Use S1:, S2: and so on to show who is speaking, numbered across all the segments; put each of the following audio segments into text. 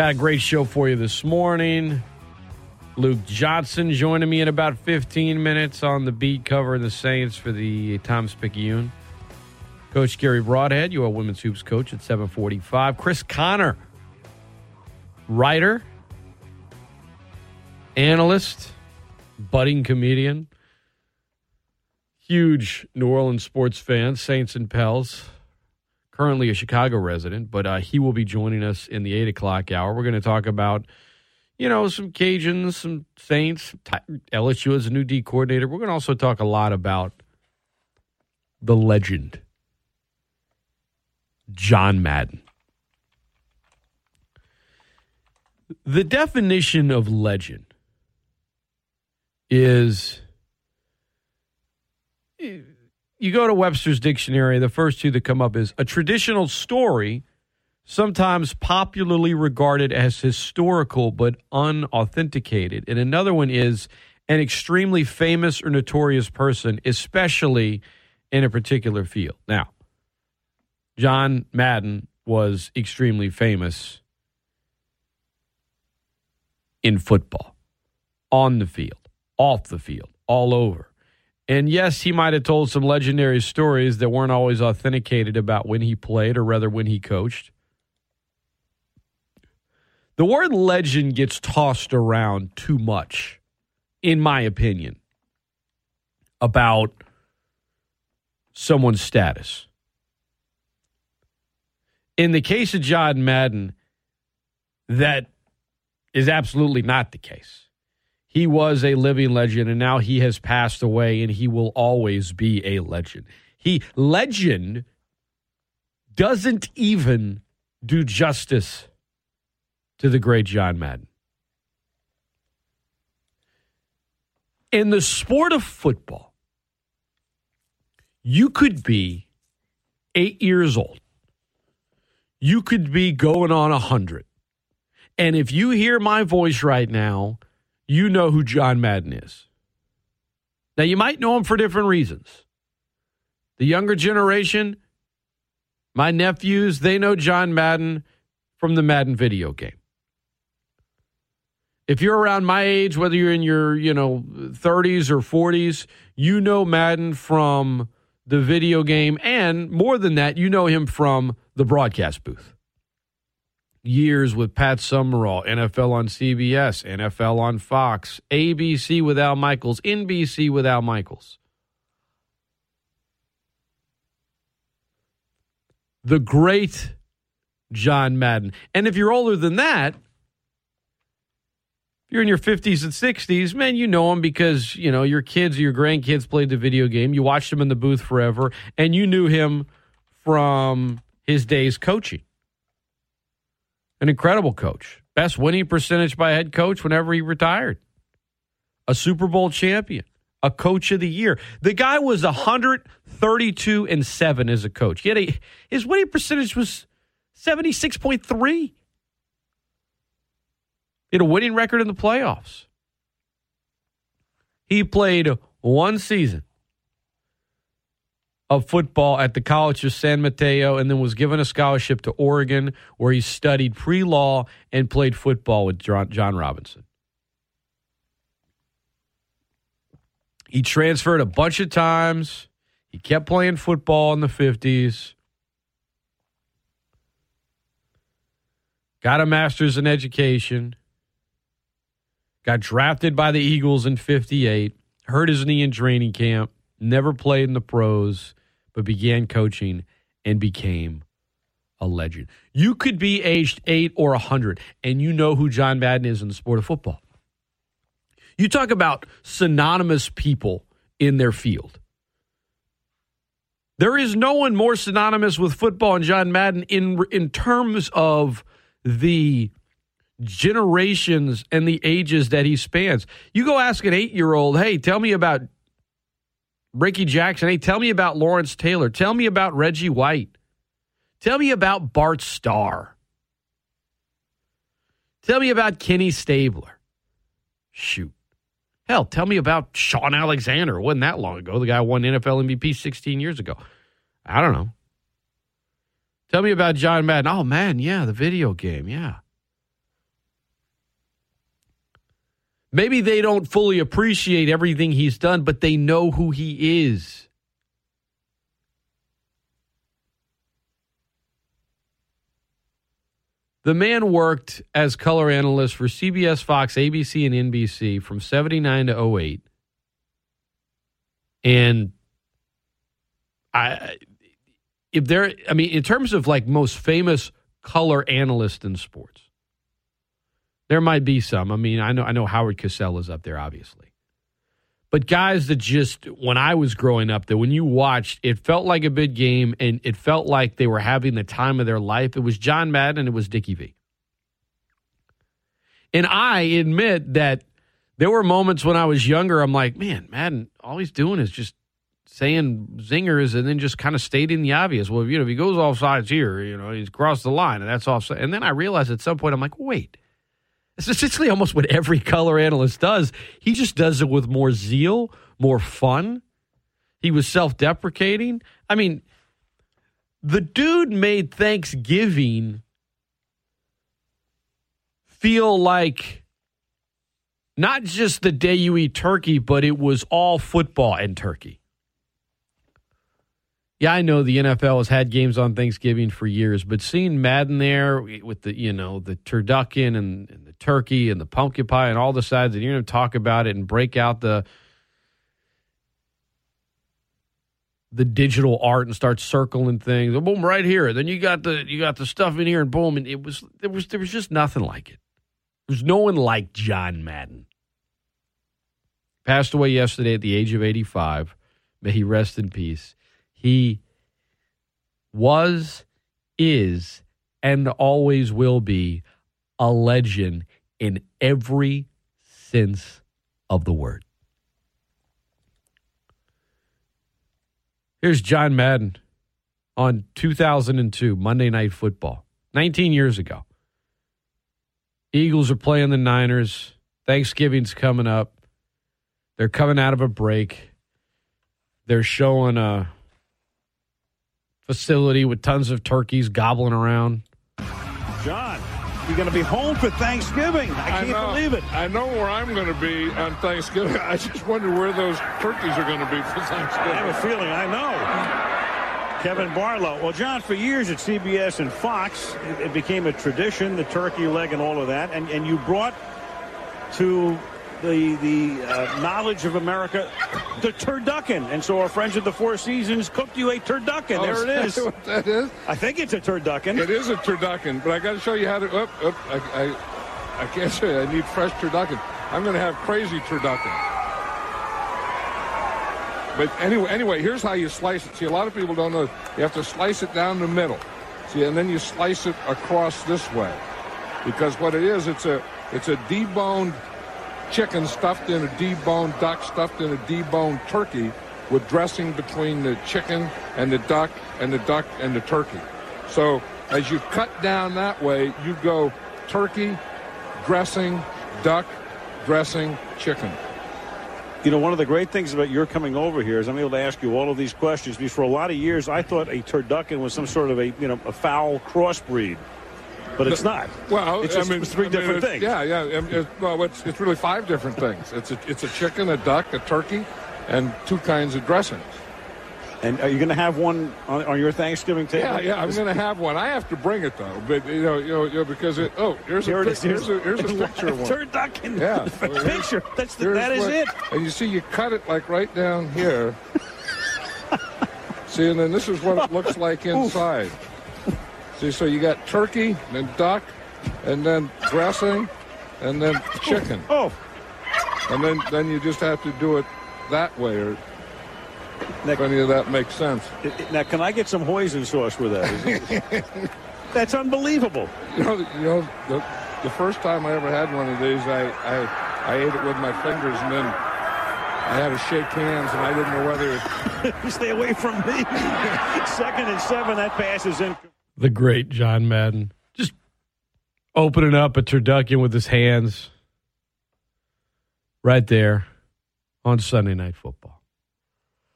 S1: Got a great show for you this morning. Luke Johnson joining me in about 15 minutes on the beat covering the Saints for the Times Picayune. Coach Garry Brodhead, you are women's hoops coach at 745. Chris Conner, writer, analyst, budding comedian, huge New Orleans sports fan, Saints and Pels. Currently a Chicago resident, but uh, he will be joining us in the eight o'clock hour. We're going to talk about, you know, some Cajuns, some Saints. LSU has a new D coordinator. We're going to also talk a lot about the legend, John Madden. The definition of legend is you go to Webster's dictionary, the first two that come up is a traditional story, sometimes popularly regarded as historical but unauthenticated. And another one is an extremely famous or notorious person, especially in a particular field. Now, John Madden was extremely famous in football, on the field, off the field, all over. And yes, he might have told some legendary stories that weren't always authenticated about when he played or rather when he coached. The word legend gets tossed around too much, in my opinion, about someone's status. In the case of John Madden, that is absolutely not the case he was a living legend and now he has passed away and he will always be a legend. He legend doesn't even do justice to the great John Madden. In the sport of football, you could be 8 years old. You could be going on a 100. And if you hear my voice right now, you know who John Madden is. Now, you might know him for different reasons. The younger generation, my nephews, they know John Madden from the Madden video game. If you're around my age, whether you're in your, you know, 30s or 40s, you know Madden from the video game and more than that, you know him from the broadcast booth years with Pat Summerall, NFL on CBS, NFL on Fox, ABC with Al Michaels, NBC with Al Michaels. The great John Madden. And if you're older than that, you're in your 50s and 60s, man, you know him because, you know, your kids or your grandkids played the video game. You watched him in the booth forever, and you knew him from his days coaching an incredible coach. Best winning percentage by head coach whenever he retired. A Super Bowl champion, a coach of the year. The guy was 132 and 7 as a coach. He had a, his winning percentage was 76.3. He had a winning record in the playoffs. He played one season of football at the College of San Mateo and then was given a scholarship to Oregon where he studied pre law and played football with John Robinson. He transferred a bunch of times. He kept playing football in the 50s. Got a master's in education. Got drafted by the Eagles in 58. Hurt his knee in training camp. Never played in the pros but began coaching and became a legend. You could be aged eight or a 100, and you know who John Madden is in the sport of football. You talk about synonymous people in their field. There is no one more synonymous with football and John Madden in in terms of the generations and the ages that he spans. You go ask an eight year old, hey, tell me about Rickey Jackson. Hey, tell me about Lawrence Taylor. Tell me about Reggie White. Tell me about Bart Starr. Tell me about Kenny Stabler. Shoot. Hell, tell me about Shaun Alexander. It wasn't that long ago. The guy won NFL MVP 16 years ago. I don't know. Tell me about John Madden. Oh, man, yeah, the video game. Yeah. Maybe they don't fully appreciate everything he's done, but they know who he is. The man worked as color analyst for CBS, Fox, ABC, and NBC from 79 to 08. And I if there I mean in terms of like most famous color analyst in sports. There might be some. I mean, I know I know Howard Cosell is up there obviously. But guys that just when I was growing up, that when you watched, it felt like a big game, and it felt like they were having the time of their life. It was John Madden, and it was Dickie V. And I admit that there were moments when I was younger. I'm like, man, Madden, all he's doing is just saying zingers and then just kind of stating the obvious. Well, you know, if he goes off sides here, you know, he's crossed the line, and that's offside. And then I realized at some point, I'm like, wait it's essentially almost what every color analyst does. He just does it with more zeal, more fun. He was self deprecating. I mean, the dude made Thanksgiving feel like not just the day you eat turkey, but it was all football and turkey. Yeah, I know the NFL has had games on Thanksgiving for years, but seeing Madden there with the you know the turducken and, and the turkey and the pumpkin pie and all the sides, and you're going to talk about it and break out the the digital art and start circling things. Boom, right here. Then you got the you got the stuff in here, and boom, and it was there was there was just nothing like it. There's no one like John Madden. Passed away yesterday at the age of 85. May he rest in peace. He was, is, and always will be a legend in every sense of the word. Here's John Madden on 2002 Monday Night Football, 19 years ago. Eagles are playing the Niners. Thanksgiving's coming up. They're coming out of a break. They're showing a facility with tons of turkeys gobbling around.
S2: John, you're going to be home for Thanksgiving. I can't
S3: I
S2: believe it.
S3: I know where I'm going to be on Thanksgiving. I just wonder where those turkeys are going to be for Thanksgiving.
S2: I have a feeling I know. Kevin Barlow. Well, John, for years at CBS and Fox, it, it became a tradition, the turkey leg and all of that. And, and you brought to the the uh, knowledge of America, the turducken. And so our friends at the Four Seasons cooked you a turducken.
S3: Oh,
S2: there it
S3: is what that is?
S2: I think it's a turducken.
S3: It is a turducken, but I got to show you how to. Up, up, I, I, I can't show you. I need fresh turducken. I'm going to have crazy turducken. But anyway, anyway, here's how you slice it. See, a lot of people don't know. You have to slice it down the middle. See, and then you slice it across this way, because what it is, it's a it's a deboned chicken stuffed in a deboned duck, stuffed in a deboned turkey with dressing between the chicken and the duck and the duck and the turkey. So as you cut down that way, you go turkey, dressing, duck, dressing, chicken.
S2: You know, one of the great things about your coming over here is I'm able to ask you all of these questions because for a lot of years I thought a turducken was some sort of a you know a foul crossbreed but it's not.
S3: Well,
S2: it's just
S3: I mean,
S2: three
S3: I mean,
S2: different
S3: it's-
S2: things.
S3: Yeah, yeah. I mean, it's, well, it's, it's really five different things. It's a, it's a chicken, a duck, a turkey, and two kinds of dressings.
S2: And are you going to have one on, on your Thanksgiving table?
S3: Yeah, yeah. I'm going to have one. I have to bring it though, but you know, you know, you know because it. Oh, here's
S2: Here
S3: a
S2: it
S3: pic- here's a here's a picture of one.
S2: Turducken.
S3: Yeah.
S2: The picture. That's the, that is
S3: what-
S2: it.
S3: And you see, you cut it like right down here. see, and then this is what it looks like inside. See, so you got turkey, then duck, and then dressing, and then chicken,
S2: Oh,
S3: and then then you just have to do it that way, or
S2: Now,
S3: if any of that makes sense.
S2: now, can I get some hoisin sauce with that? That's unbelievable.
S3: You know, you know the, the first time I ever had one of these, I, I, I ate it with my fingers, and then I had to shake hands, and I didn't know whether.
S2: Stay away from me. Second and seven. That pass is in.
S1: The great John Madden. Just opening up a turducken with his hands right there on Sunday Night Football.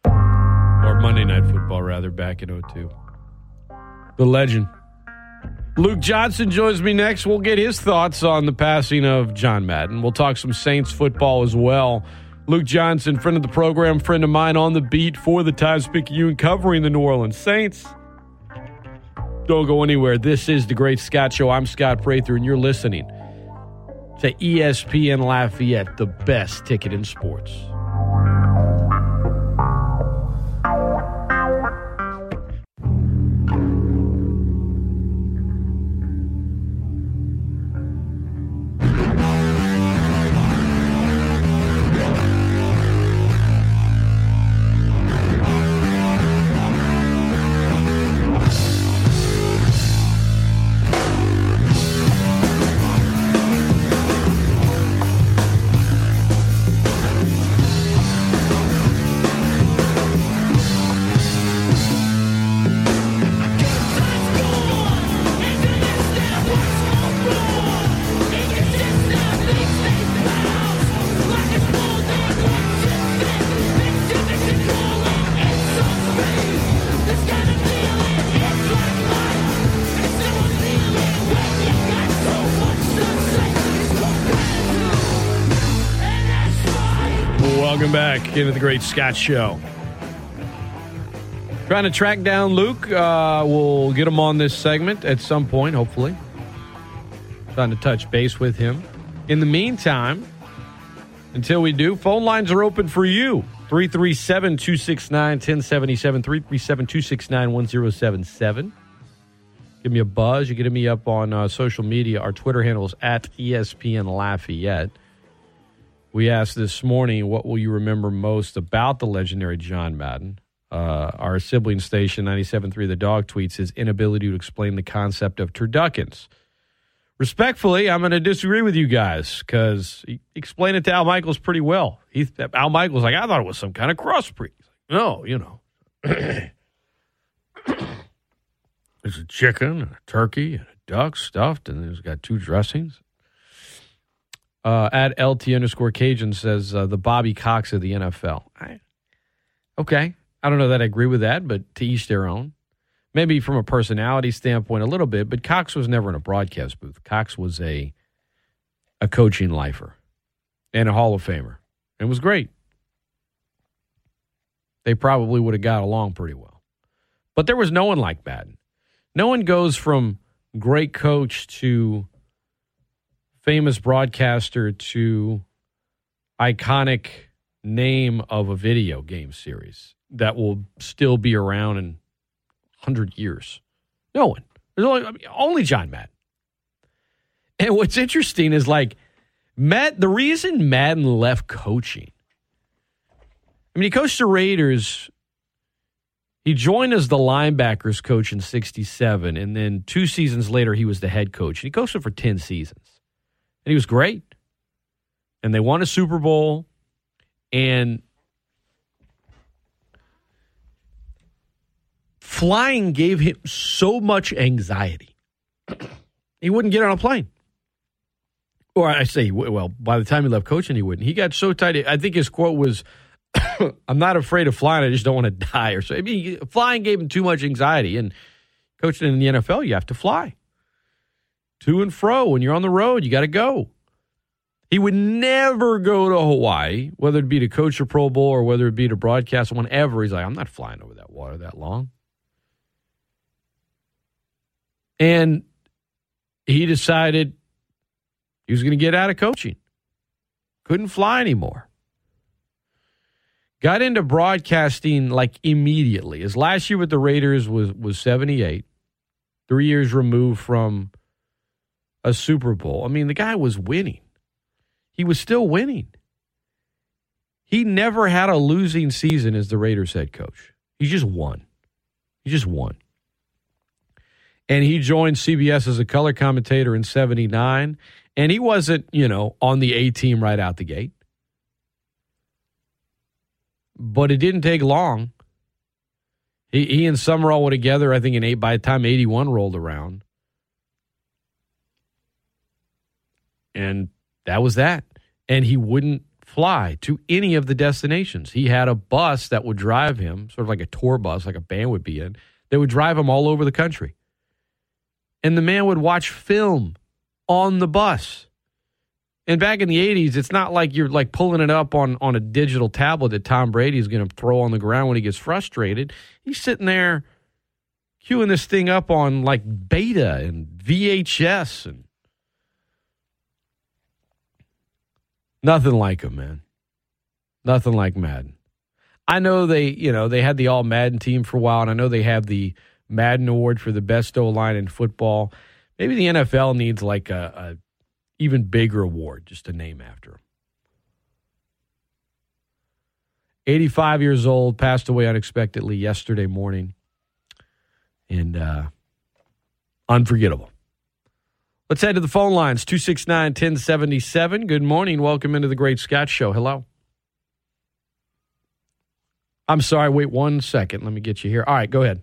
S1: Or Monday Night Football, rather, back in 02. The legend. Luke Johnson joins me next. We'll get his thoughts on the passing of John Madden. We'll talk some Saints football as well. Luke Johnson, friend of the program, friend of mine on the beat for the Times Picayune, covering the New Orleans Saints. Don't go anywhere. This is the Great Scott Show. I'm Scott Prather, and you're listening to ESPN Lafayette, the best ticket in sports. Into the Great Scott Show. Trying to track down Luke. Uh, we'll get him on this segment at some point, hopefully. Trying to touch base with him. In the meantime, until we do, phone lines are open for you. 337 269 1077. 337 269 1077. Give me a buzz. You're getting me up on uh, social media. Our Twitter handle is at ESPN Lafayette. We asked this morning, what will you remember most about the legendary John Madden? Uh, our sibling station, 97.3 The Dog, tweets his inability to explain the concept of turduckens. Respectfully, I'm going to disagree with you guys because he explained it to Al Michaels pretty well. He, Al Michaels like, I thought it was some kind of crossbreed. No, you know. There's a chicken, and a turkey, and a duck stuffed, and it's got two dressings. Uh, at LT underscore Cajun says uh, the Bobby Cox of the NFL. I, okay. I don't know that I agree with that, but to each their own. Maybe from a personality standpoint, a little bit, but Cox was never in a broadcast booth. Cox was a a coaching lifer and a Hall of Famer. It was great. They probably would have got along pretty well. But there was no one like Madden. No one goes from great coach to famous broadcaster to iconic name of a video game series that will still be around in 100 years. No one. There's only, I mean, only John Madden. And what's interesting is like Matt, the reason Madden left coaching. I mean, he coached the Raiders. He joined as the linebackers coach in 67. And then two seasons later, he was the head coach. And he coached it for 10 seasons and he was great. And they won a Super Bowl, and flying gave him so much anxiety. he wouldn't get on a plane. Or I say, well, by the time he left coaching, he wouldn't. He got so tight. I think his quote was, "I'm not afraid of flying. I just don't want to die." Or so. I mean, flying gave him too much anxiety. And coaching in the NFL, you have to fly to and fro. When you're on the road, you got to go. He would never go to Hawaii, whether it be to coach a Pro Bowl or whether it be to broadcast whenever. He's like, I'm not flying over that water that long. And he decided he was going to get out of coaching. Couldn't fly anymore. Got into broadcasting like immediately. His last year with the Raiders was was 78. 3 years removed from a Super Bowl. I mean, the guy was winning. He was still winning. He never had a losing season as the Raiders head coach. He just won. He just won. And he joined CBS as a color commentator in 79. And he wasn't, you know, on the A team right out the gate. But it didn't take long. He, he and Summerall were together, I think, in eight by the time 81 rolled around. And that was that. And he wouldn't fly to any of the destinations. He had a bus that would drive him, sort of like a tour bus, like a band would be in, that would drive him all over the country. And the man would watch film on the bus. And back in the 80s, it's not like you're like pulling it up on, on a digital tablet that Tom Brady is going to throw on the ground when he gets frustrated. He's sitting there queuing this thing up on like beta and VHS and nothing like him, man. Nothing like Madden. I know they, you know, they had the all Madden team for a while, and I know they have the Madden Award for the best O line in football. Maybe the NFL needs like a, a even bigger award just to name after him. 85 years old, passed away unexpectedly yesterday morning. And uh, unforgettable. Let's head to the phone lines 269 1077. Good morning. Welcome into the Great Scott Show. Hello. I'm sorry. Wait one second. Let me get you here. All right, go ahead.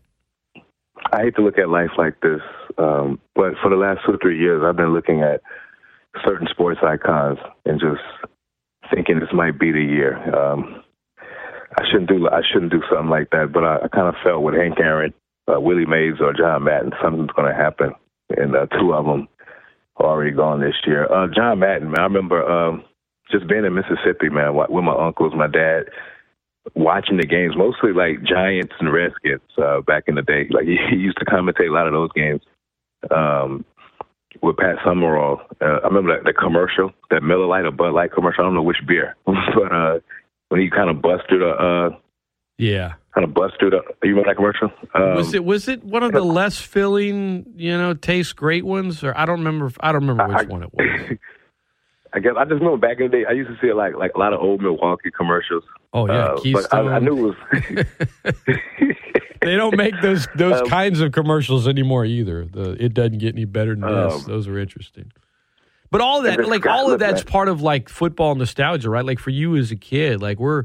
S4: I hate to look at life like this, um, but for the last two or three years, I've been looking at certain sports icons and just thinking this might be the year. Um, I shouldn't do I shouldn't do something like that, but I, I kind of felt with Hank Aaron, uh, Willie Mays, or John Madden, something's going to happen, and uh, two of them already gone this year. Uh, John Madden, man, I remember um, just being in Mississippi, man, with my uncles, my dad, watching the games, mostly like Giants and Redskins uh, back in the day. Like he, he used to commentate a lot of those games. Um, with Pat Summerall. Uh, I remember that the commercial, that Miller Lite or Bud Light commercial. I don't know which beer, but uh, when he kind of busted a, uh,
S1: yeah,
S4: kind of busted a. You remember that commercial? Um,
S1: was it was it one of the less filling, you know, taste great ones, or I don't remember. I don't remember which
S4: I,
S1: one it was.
S4: I guess I just remember back in the day. I used to see like like a lot of old Milwaukee commercials.
S1: Oh yeah,
S4: uh,
S1: Keystone.
S4: But I, I knew it was.
S1: they don't make those those
S4: Um,
S1: kinds of commercials anymore either. The it doesn't get any better than this.
S4: Um,
S1: Those are interesting. But all that, like all of that's part of like football nostalgia, right? Like for you as a kid, like we're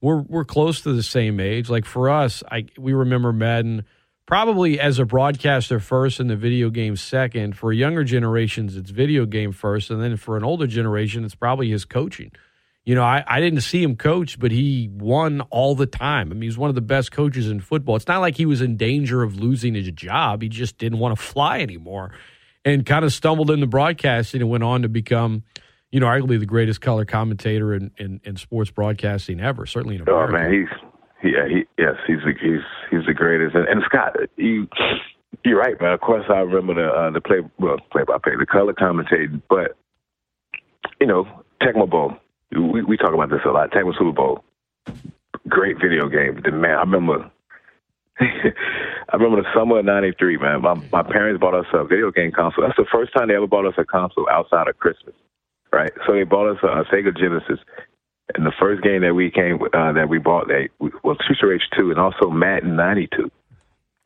S1: we're we're close to the same age. Like for us, I we remember Madden probably as a broadcaster first and the video game second. For younger generations, it's video game first, and then for an older generation, it's probably his coaching. You know, I, I didn't see him coach, but he won all the time. I mean, he's one of the best coaches in football. It's not like he was in danger of losing his job. He just didn't want to fly anymore and kind of stumbled into broadcasting and went on to become, you know, arguably the greatest color commentator in, in, in sports broadcasting ever, certainly in America.
S4: Oh man, he's yeah, he yes, he's the, he's he's the greatest. And, and Scott, you you're right, man. Of course, I remember the uh, the play well play by play, the color commentating, but you know, Tecmo Bowl. We we talk about this a lot. Tecmo Super Bowl, great video game. The man, I remember. I remember the summer of '93, man. My my parents bought us a video game console. That's the first time they ever bought us a console outside of Christmas, right? So they bought us a, Sega Genesis, and the first game that we came uh, that we bought that was of Rage 2 and also Madden 92.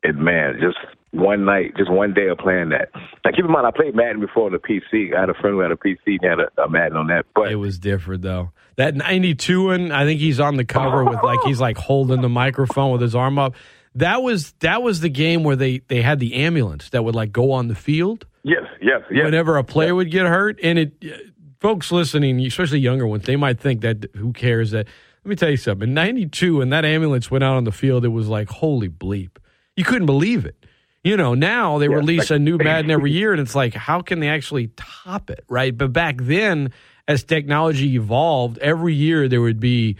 S4: And man, just one night, just one day of playing that. Now keep in mind, I played Madden before on the PC. I had a friend who had a PC and had a, a Madden on that. But
S1: It was different though. That 92 one, I think he's on the cover with like he's like holding the microphone with his arm up. That was that was the game where they they had the ambulance that would like go on the field
S4: yes, yes, yes.
S1: whenever a player would get hurt and it folks listening, especially younger ones, they might think that who cares that let me tell you something. In 92 when that ambulance went out on the field, it was like holy bleep. You couldn't believe it. You know, now they
S4: Yeah,
S1: release
S4: like-
S1: a new Madden every year, and it's like, how can they actually top it, right? But back then, as technology evolved, every year there would be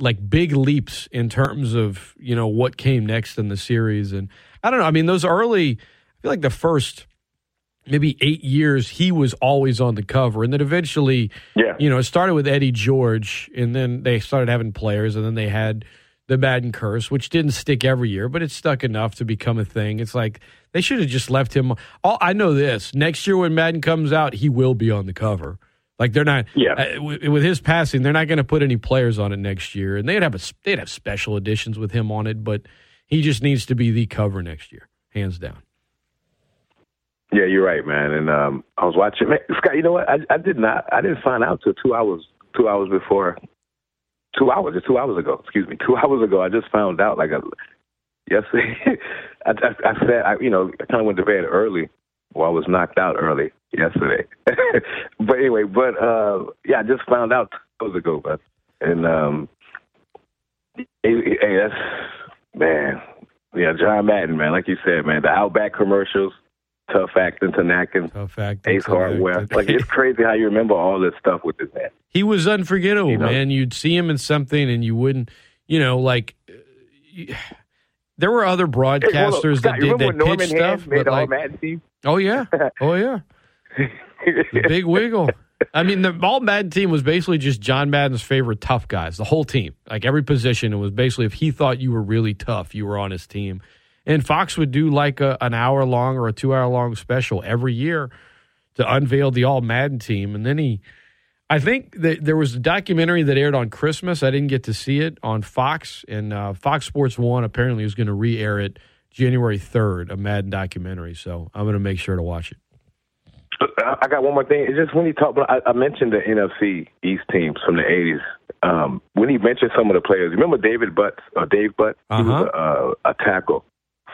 S1: like big leaps in terms of you know what came next in the series, and I don't know. I mean, those early, I feel like the first maybe eight years he was always on the cover, and then eventually,
S4: Yeah.
S1: you know, it started with Eddie George, and then they started having players, and then they had the Madden curse, which didn't stick every year, but it stuck enough to become a thing. It's like they should have just left him. All I know this: next year when Madden comes out, he will be on the cover Like they're not.
S4: Yeah.
S1: Uh, with, with his passing, they're not going to put any players on it next year, and they'd have a they'd have special editions with him on it, but he just needs to be the cover next year, hands down.
S4: Yeah, you're right, man. And um, I was watching. Man, Scott, you know what? I, I did not. I didn't find out till two hours. Two hours before. Two hours. Just two hours ago. Excuse me. Two hours ago, I just found out. Like a, yesterday, I, I, I said, I, you know, I kind of went to bed early. Well, I was knocked out early yesterday. but anyway, but uh, yeah, I just found out two hours ago. But and um, hey, hey, that's man. Yeah, John Madden, man. Like you said, man, the Outback commercials tough acting Tinactin,
S1: Tough act.
S4: Ace Hardware. Like it's crazy how you remember all this stuff with this man.
S1: he was unforgettable,
S4: You know?
S1: man. You'd see him in something, and you wouldn't, you know, like. you- There were other
S4: Hey, hold up,
S1: broadcasters
S4: Scott,
S1: that did that pitch
S4: Hand
S1: stuff,
S4: made
S1: but
S4: all
S1: like, oh yeah, oh yeah, the big wiggle. I mean, the all Madden team was basically just John Madden's favorite tough guys. The whole team, like every position, it was basically if he thought you were really tough, you were on his team. And Fox would do like a, an hour long or a two hour long special every year to unveil the all Madden team. And then he, I think that there was a documentary that aired on Christmas. I didn't get to see it on Fox, and uh, Fox Sports One apparently was going to re-air it January third, a Madden documentary. So I'm going to make sure to watch it.
S4: I got one more thing. It's just when he talked about, I, I mentioned the NFC East teams from the 80s. Um, when he mentioned some of the players, remember David Butz, or Dave Butz? He was a, uh, a tackle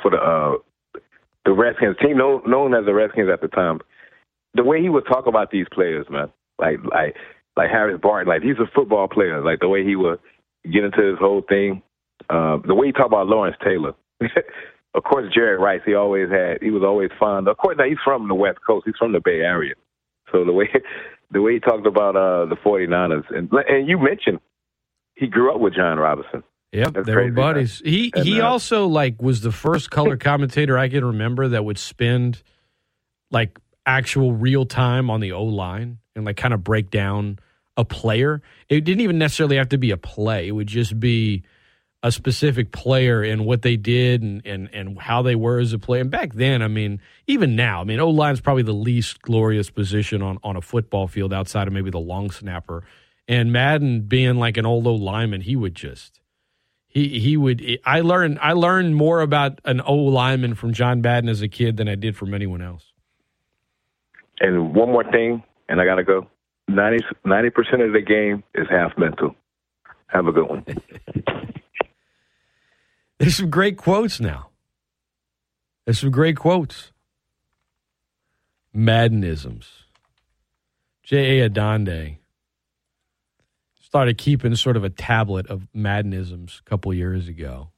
S4: for the uh, the Redskins team, known, known as the Redskins at the time. The way he would talk about these players, man, like like like Harris Barton, like he's a football player. Like the way he would get into his whole thing, uh, the way he talked about Lawrence Taylor. of course, Jerry Rice, he always had, he was always fond. Of course, now he's from the West Coast. He's from the Bay Area. So the way the way he talked about uh, the 49ers, and and you mentioned he grew up with John Robinson.
S1: Yep,
S4: That's
S1: they were buddies. He
S4: And,
S1: he
S4: uh,
S1: also like was the first color commentator I can remember that would spend like actual real time on the O line and like kind of break down a player. It didn't even necessarily have to be a play. It would just be a specific player and what they did and, and, and how they were as a player. And back then, I mean, even now, I mean, O line's probably the least glorious position on, on a football field outside of maybe the long snapper. And Madden being like an old O lineman, he would just he he would I learned I learned more about an O lineman from John Madden as a kid than I did from anyone else.
S4: And one more thing, and I gotta go. 90 percent of the game is half mental. Have a good one.
S1: There's some great quotes now. There's some great quotes. Maddenisms. J. A. Adande started keeping sort of a tablet of Maddenisms a couple years ago.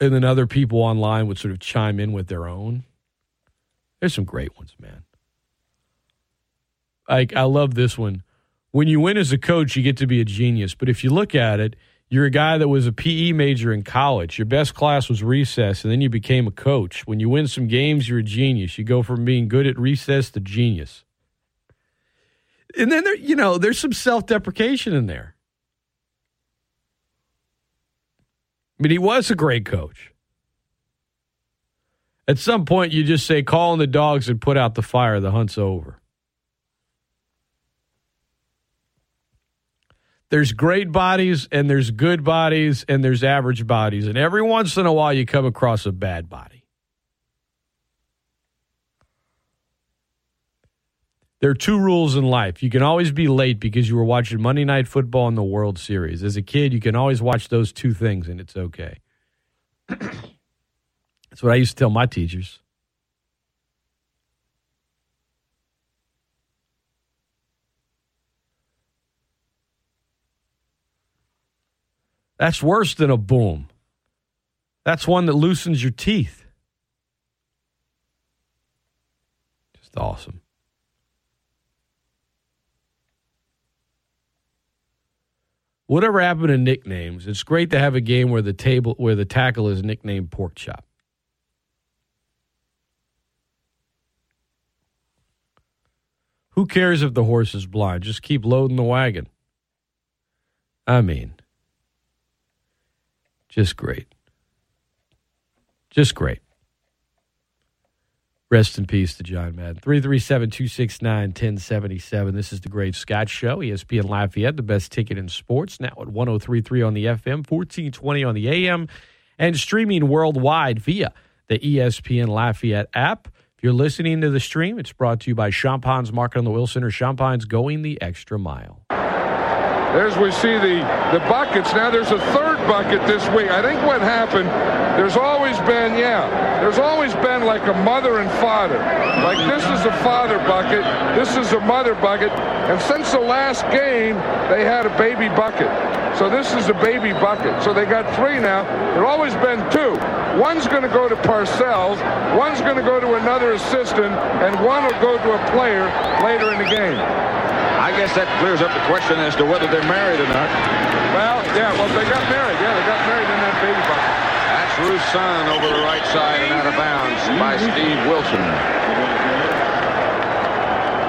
S1: And then other people online would sort of chime in with their own. There's some great ones, man. Like I love this one. When you win as a coach, you get to be a genius. But if you look at it, you're a guy that was a PE major in college. Your best class was recess, and then you became a coach. When you win some games, you're a genius. You go from being good at recess to genius. And then there, you know, there's some self-deprecation in there. I mean, he was a great coach. At some point, you just say, call in the dogs and put out the fire. The hunt's over. There's great bodies and there's good bodies and there's average bodies. And every once in a while, you come across a bad body. There are two rules in life. You can always be late because you were watching Monday Night Football and the World Series. As a kid, you can always watch those two things and it's okay. That's what I used to tell my teachers. That's worse than a boom. That's one that loosens your teeth. Just awesome. Whatever happened to nicknames? It's great to have a game where the table where the tackle is nicknamed pork chop. Who cares if the horse is blind? Just keep loading the wagon. I mean, just great. Just great. Rest in peace to John Madden. 337 269 1077. This is the Great Scott Show. ESPN Lafayette, the best ticket in sports. Now at 1033 on the FM, 1420 on the AM, and streaming worldwide via the ESPN Lafayette app. If you're listening to the stream, it's brought to you by Champagne's Market on the Will Center. Champagne's going the extra mile.
S3: There's we see the, the buckets. Now there's a third bucket this week. I think what happened, there's always been, yeah, there's always been like a mother and father. Like this is a father bucket, this is a mother bucket. And since the last game, they had a baby bucket. So this is a baby bucket. So they got three now. There always been two. One's going to go to Parcells, one's going to go to another assistant, and one will go to a player later in the game.
S5: I guess that clears up the question as to whether they're married or not.
S3: Well, yeah, well, they got married. Yeah, they got married in that baby bucket.
S5: That's Ruth's son over the right side and out of bounds by Steve Wilson.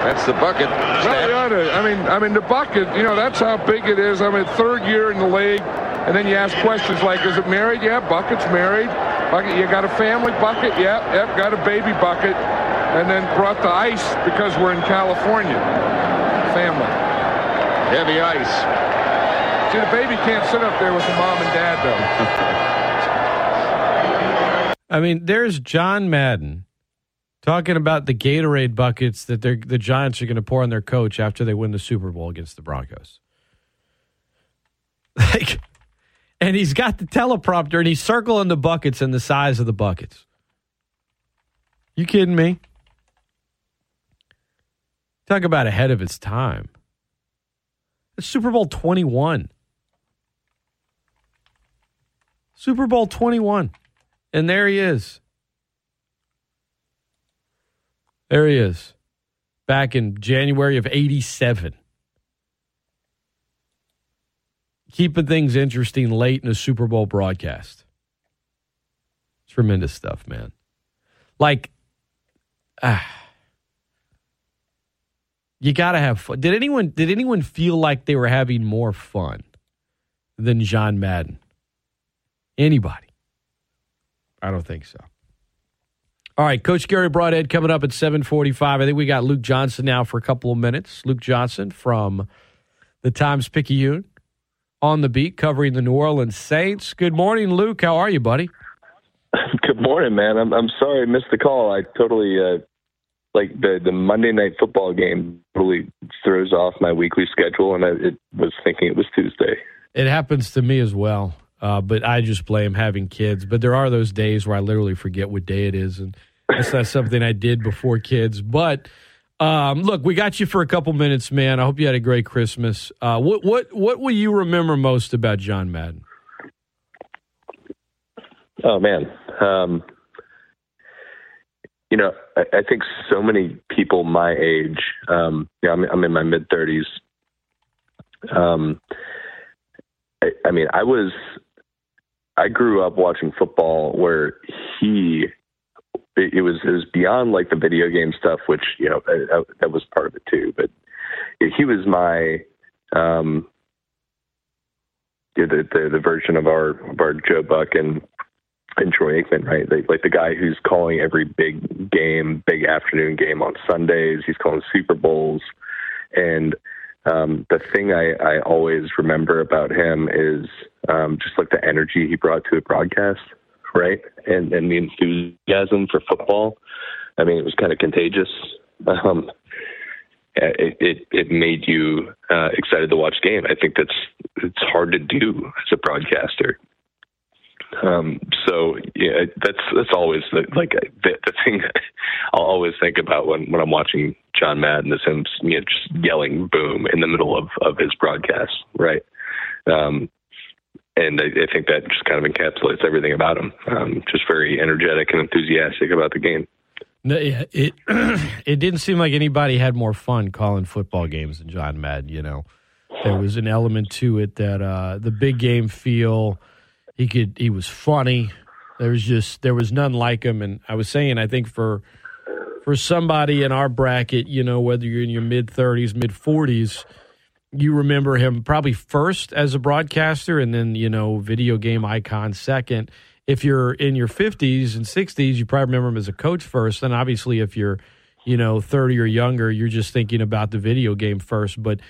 S5: That's the bucket.
S3: Well, yeah, I mean, I mean, the bucket. You know, that's how big it is. I mean, third year in the league, and then you ask questions like, "Is it married? Yeah, bucket's married. Bucket. You got a family bucket? Yep, yep. Got a baby bucket, and then brought the ice because we're in California. Family.
S5: Heavy ice.
S3: See, the baby can't sit up there with the mom and dad though.
S1: I mean, there's John Madden talking about the Gatorade buckets that they're, the Giants are going to pour on their coach after they win the Super Bowl against the Broncos. Like, and he's got the teleprompter and he's circling the buckets and the size of the buckets. You kidding me? Talk about ahead of its time. It's Super Bowl 21. Super Bowl 21. And there he is. There he is. Back in January of 87. Keeping things interesting late in a Super Bowl broadcast. Tremendous stuff, man. Like, ah, you got to have fun. Did anyone did anyone feel like they were having more fun than John Madden? Anybody? I don't think so. All right, Coach Garry Brodhead coming up at 745. I think we got Luke Johnson now for a couple of minutes. Luke Johnson from the Times-Picayune on the beat covering the New Orleans Saints. Good morning, Luke. How are you, buddy?
S6: Good morning, man. I'm I'm sorry I missed the call. I totally uh like the the Monday night football game totally throws off my weekly schedule, and I it was thinking it was Tuesday.
S1: It happens to me as well, uh, but I just blame having kids. But there are those days where I literally forget what day it is, and that's not something I did before kids. But um, look, we got you for a couple minutes, man. I hope you had a great Christmas. Uh, what what what will you remember most about John Madden?
S6: Oh man, um, you know, I, I think so many people my age. Um, yeah, I'm, I'm in my mid thirties. Um, I, I mean, I was, I grew up watching football where he, it, it was it was beyond like the video game stuff, which you know I, I, that was part of it too. But he was my, um, the the, the version of our of our Joe Buck and and Troy Aikman, right? Like, like the guy who's calling every big game, big afternoon game on Sundays. He's calling Super Bowls, and um, the thing I, I always remember about him is um, just like the energy he brought to a broadcast, right? And and the enthusiasm for football. I mean, it was kind of contagious. Um, it, it it made you uh, excited to watch game. I think that's it's hard to do as a broadcaster. Um, so yeah, that's that's always the, like the, the thing I'll always think about when when I'm watching John Madden is him you know, just yelling "boom" in the middle of of his broadcast, right? Um, and I, I think that just kind of encapsulates everything about him. Um, just very energetic and enthusiastic about the game.
S1: No, yeah, it it didn't seem like anybody had more fun calling football games than John Madden. You know, there was an element to it that uh, the big game feel. He could. He was funny. There was just there was none like him. And I was saying, I think for for somebody in our bracket, you know, whether you're in your mid thirties, mid forties, you remember him probably first as a broadcaster, and then you know, video game icon second. if you're in your 50s and 60s, you probably remember him as a coach first. And obviously, if you're, you know, 30 or younger, you're just thinking about the video game first. But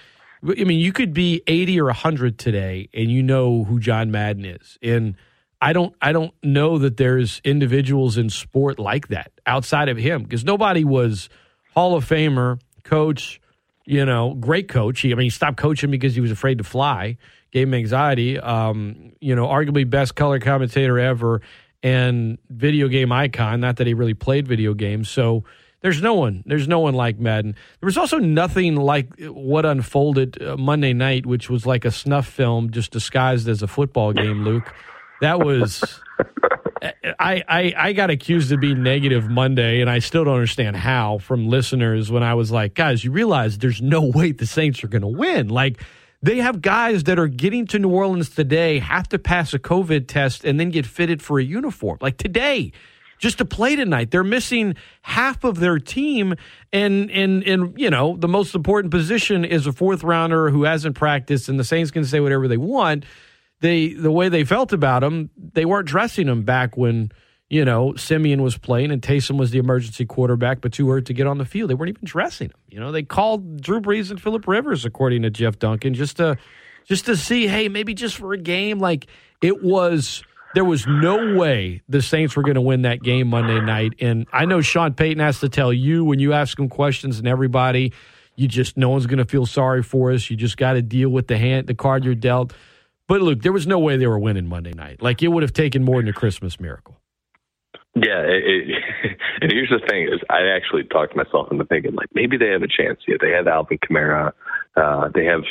S1: I mean, you could be 80 or 100 today and you know who John Madden is. And I don't I don't know that there's individuals in sport like that outside of him because nobody was Hall of Famer, coach, you know, great coach. He, I mean, he stopped coaching because he was afraid to fly, gave him anxiety. Um, you know, arguably best color commentator ever and video game icon. Not that he really played video games, so there's no one. There's no one like Madden. There was also nothing like what unfolded uh, Monday night, which was like a snuff film just disguised as a football game. Luke, that was. I, I I got accused of being negative Monday, and I still don't understand how from listeners when I was like, guys, you realize there's no way the Saints are going to win. Like they have guys that are getting to New Orleans today, have to pass a COVID test, and then get fitted for a uniform. Like today, just to play tonight. They're missing half of their team, and and and you know the most important position is a fourth rounder who hasn't practiced, and the Saints can say whatever they want. They the way they felt about him, they weren't dressing him back when you know Siemian was playing and Taysom was the emergency quarterback, but too hurt to get on the field. They weren't even dressing him. You know, they called Drew Brees and Philip Rivers, according to Jeff Duncan, just to just to see, hey, maybe just for a game. Like it was there was no way the Saints were going to win that game Monday night. And I know Sean Payton has to tell you when you ask him questions and everybody, you just no one's going to feel sorry for us. You just got to deal with the hand, the card you're dealt. But look, there was no way they were winning Monday night. Like it would have taken more than a Christmas miracle.
S6: Yeah, it, it, and here's the thing: is I actually talked myself into thinking like maybe they have a chance. Yeah, they have Alvin Kamara, uh, they have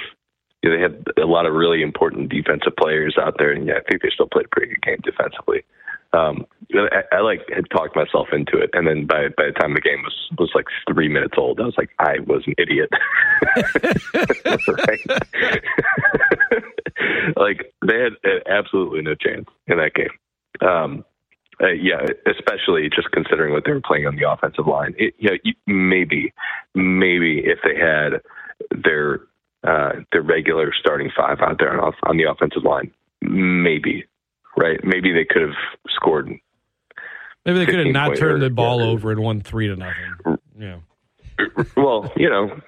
S6: know, they had a lot of really important defensive players out there, and yeah, I think they still played a pretty good game defensively. Um, I, I like had talked myself into it, and then by by the time the game was was like three minutes old, I was like, I was an idiot. like they had, had absolutely no chance in that game. Um, uh, yeah, especially just considering what they were playing on the offensive line. It, you know, maybe, maybe if they had their uh, their regular starting five out there on, on the offensive line, maybe, right? Maybe they could have scored.
S1: Maybe they could have not turned the ball yeah. over and won three to nothing. Yeah.
S6: Well, you know,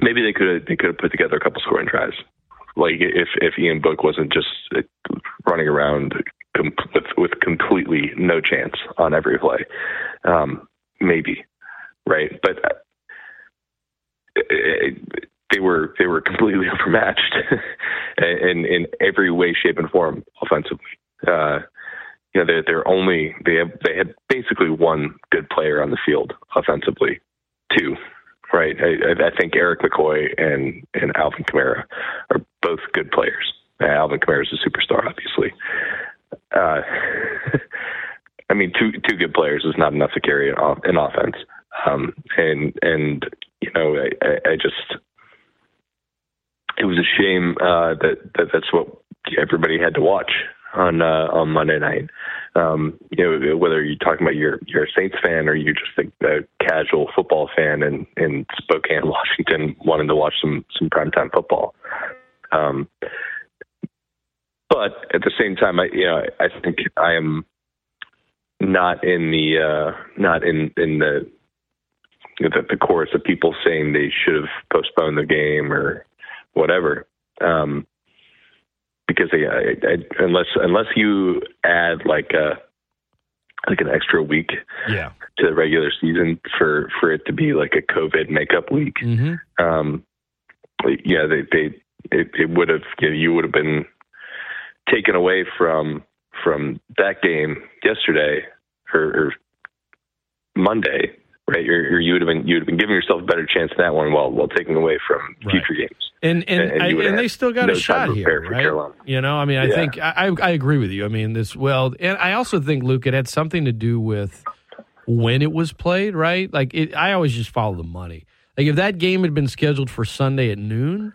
S6: maybe they could have they could have put together a couple scoring tries. Like if if Ian Book wasn't just running around com- with, with completely no chance on every play, um, maybe, right? But it, uh, they were they were completely overmatched in in every way, shape, and form offensively. Uh, you know, they're, they're only they have they had basically one good player on the field offensively, two, right? I, I think Erik McCoy and and Alvin Kamara are both good players. Alvin Kamara is a superstar, obviously. Uh, I mean, two two good players is not enough to carry an, an offense. Um, and and you know, I, I just it was a shame uh, that, that that's what everybody had to watch on uh, on Monday night. Um, you know, whether you're talking about you're a Saints fan or you're just a, a casual football fan in in Spokane, Washington, wanting to watch some some primetime football. Um, but at the same time, I you know I think I am not in the uh, not in in the the, the chorus of people saying they should have postponed the game or whatever. Um, because I, I, unless unless you add like a like an extra week
S1: yeah.
S6: to the regular season for for it to be like a COVID makeup week,
S1: mm-hmm.
S6: um, yeah, they they it, it would have you, know, you would have been taken away from from that game yesterday or, or Monday right? You're, you would have been you would have been giving yourself a better chance in that one while while taking away from right. future games.
S1: And and and, I, and they still got no a shot here, right? Carolina. You know, I mean, I yeah. think I I agree with you. I mean, this well, and I also think Luke it had something to do with when it was played, right? Like it, I always just follow the money. Like if that game had been scheduled for Sunday at noon,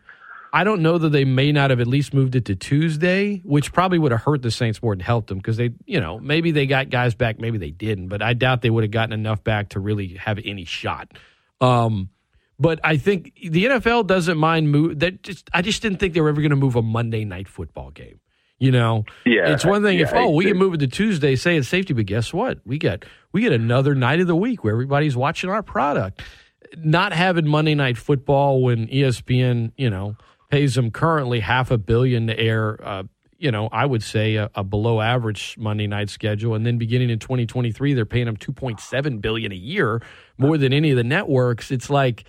S1: I don't know that they may not have at least moved it to Tuesday, which probably would have hurt the Saints more than helped them because they, you know, maybe they got guys back, maybe they didn't, but I doubt they would have gotten enough back to really have any shot. Um, but I think the NFL doesn't mind move that. Just I just didn't think they were ever going to move a Monday night football game. You know,
S6: Yeah,
S1: it's one thing
S6: yeah,
S1: if oh we can move it to Tuesday, say it's safety, but guess what? We got we get another night of the week where everybody's watching our product. Not having Monday Night Football when ESPN, you know, pays them currently half a billion to air. Uh, you know, I would say a, a below average Monday night schedule, and then beginning in 2023, they're paying them 2.7 billion a year, more than any of the networks. It's like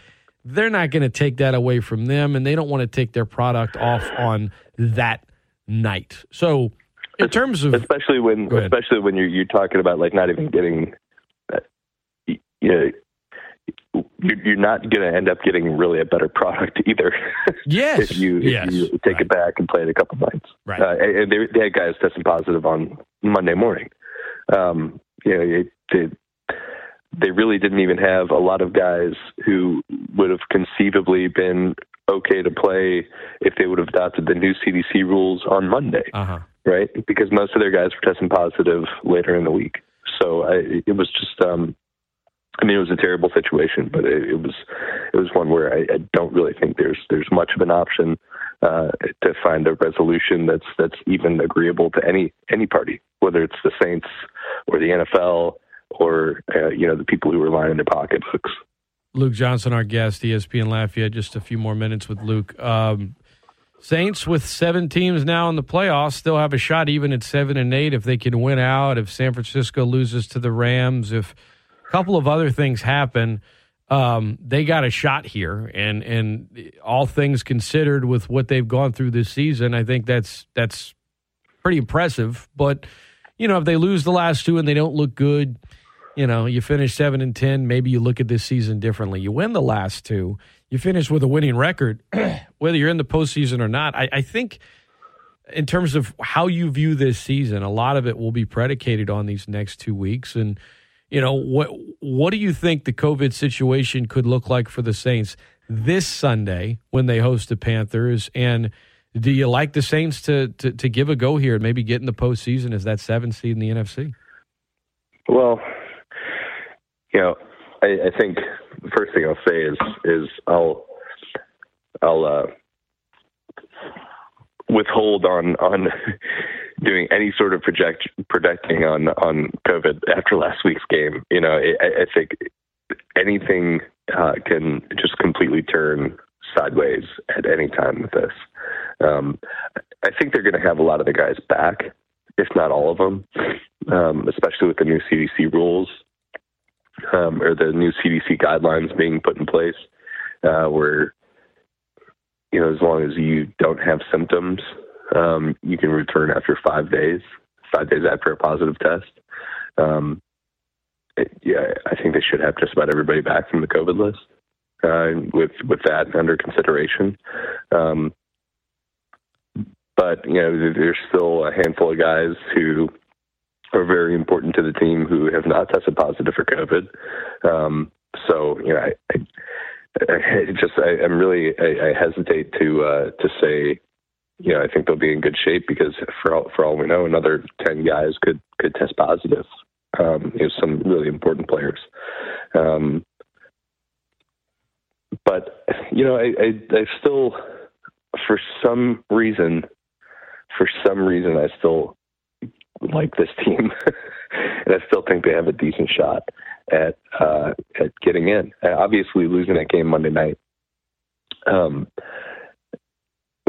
S1: they're not going to take that away from them, and they don't want to take their product off on that night. So, in terms of
S6: especially when especially when you're you're talking about like not even getting uh, you know you're, not going to end up getting really a better product either.
S1: yes,
S6: if you if
S1: yes,
S6: you take
S1: right.
S6: it back and play it a couple nights.
S1: Right.
S6: Uh, and they, they had guys testing positive on Monday morning. Um, you know, it, it, they really didn't even have a lot of guys who would have conceivably been okay to play if they would have adopted the new CDC rules on Monday
S1: Uh huh.
S6: right? Because most of their guys were testing positive later in the week. So I, it was just, um, I mean, it was a terrible situation, but it, it was, it was one where I, I don't really think there's there's much of an option uh, to find a resolution that's that's even agreeable to any any party, whether it's the Saints or the NFL or uh, you know the people who are lining their pocketbooks.
S1: Luke Johnson, our guest, ESPN Lafayette. Just a few more minutes with Luke. Um, Saints with seven teams now in the playoffs still have a shot, even at seven and eight, if they can win out. If San Francisco loses to the Rams, if a couple of other things happen, um, they got a shot here. And and all things considered, with what they've gone through this season, I think that's that's pretty impressive. But you know, if they lose the last two and they don't look good, you know, you finish seven and ten, maybe you look at this season differently. You win the last two, you finish with a winning record, whether you're in the postseason or not. I, I think in terms of how you view this season, a lot of it will be predicated on these next two weeks. And, you know, what what do you think the COVID situation could look like for the Saints this Sunday when they host the Panthers? And do you like the Saints to to, to give a go here and maybe get in the postseason as that seventh seed in the NFC?
S6: Well, you know, I, I think the first thing I'll say is is I'll I'll uh, withhold on on doing any sort of project projecting on on COVID after last week's game. You know, I, I think anything uh, can just completely turn sideways at any time with this. Um, I think they're going to have a lot of the guys back, if not all of them, um, especially with the new CDC rules um, or the new CDC guidelines being put in place, uh, where you know as long as you don't have symptoms, um, you can return after five days, five days after a positive test. Um, it- yeah, I think they should have just about everybody back from the COVID list. Uh, with with that under consideration, um, but you know there's still a handful of guys who are very important to the team who have not tested positive for COVID. Um, so you know, I, I, I just I, I'm really I, I hesitate to uh, to say, you know, I think they'll be in good shape because for all, for all we know, another ten guys could could test positive. Um, you know, some really important players. Um, but you know, I, I, I still, for some reason, for some reason, I still like this team, and I still think they have a decent shot at uh, at getting in. Uh, obviously, losing that game Monday night um,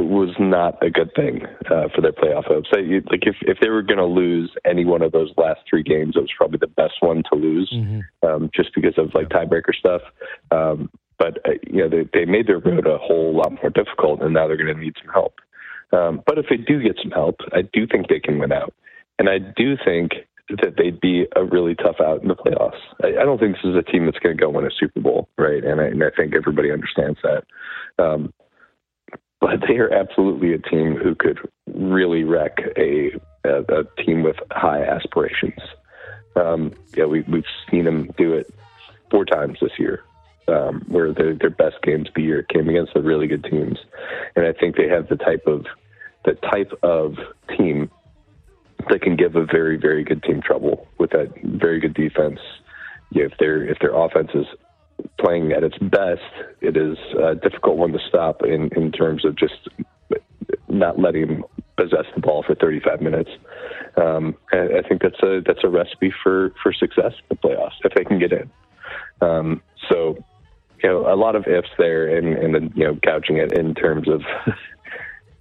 S6: was not a good thing uh, for their playoff hopes. Like if if they were going to lose any one of those last three games, it was probably the best one to lose, um, just because of like tiebreaker stuff. Um, but uh, you know, they, they made their road a whole lot more difficult, and now they're going to need some help. Um, but if they do get some help, I do think they can win out. And I do think that they'd be a really tough out in the playoffs. I, I don't think this is a team that's going to go win a Super Bowl, right? And I, and I think everybody understands that. Um, but they are absolutely a team who could really wreck a, a, a team with high aspirations. Um, yeah, we, we've seen them do it four times this year, um, where their their best games of the year came against the really good teams, and I think they have the type of the type of team that can give a very very good team trouble with that very good defense. Yeah, if their if their offense is playing at its best, it is a difficult one to stop in in terms of just not letting possess the ball for 35 minutes. Um, I, I think that's a that's a recipe for for success in the playoffs if they can get in. Um, so, you know, a lot of ifs there, and and then you know, couching it in terms of,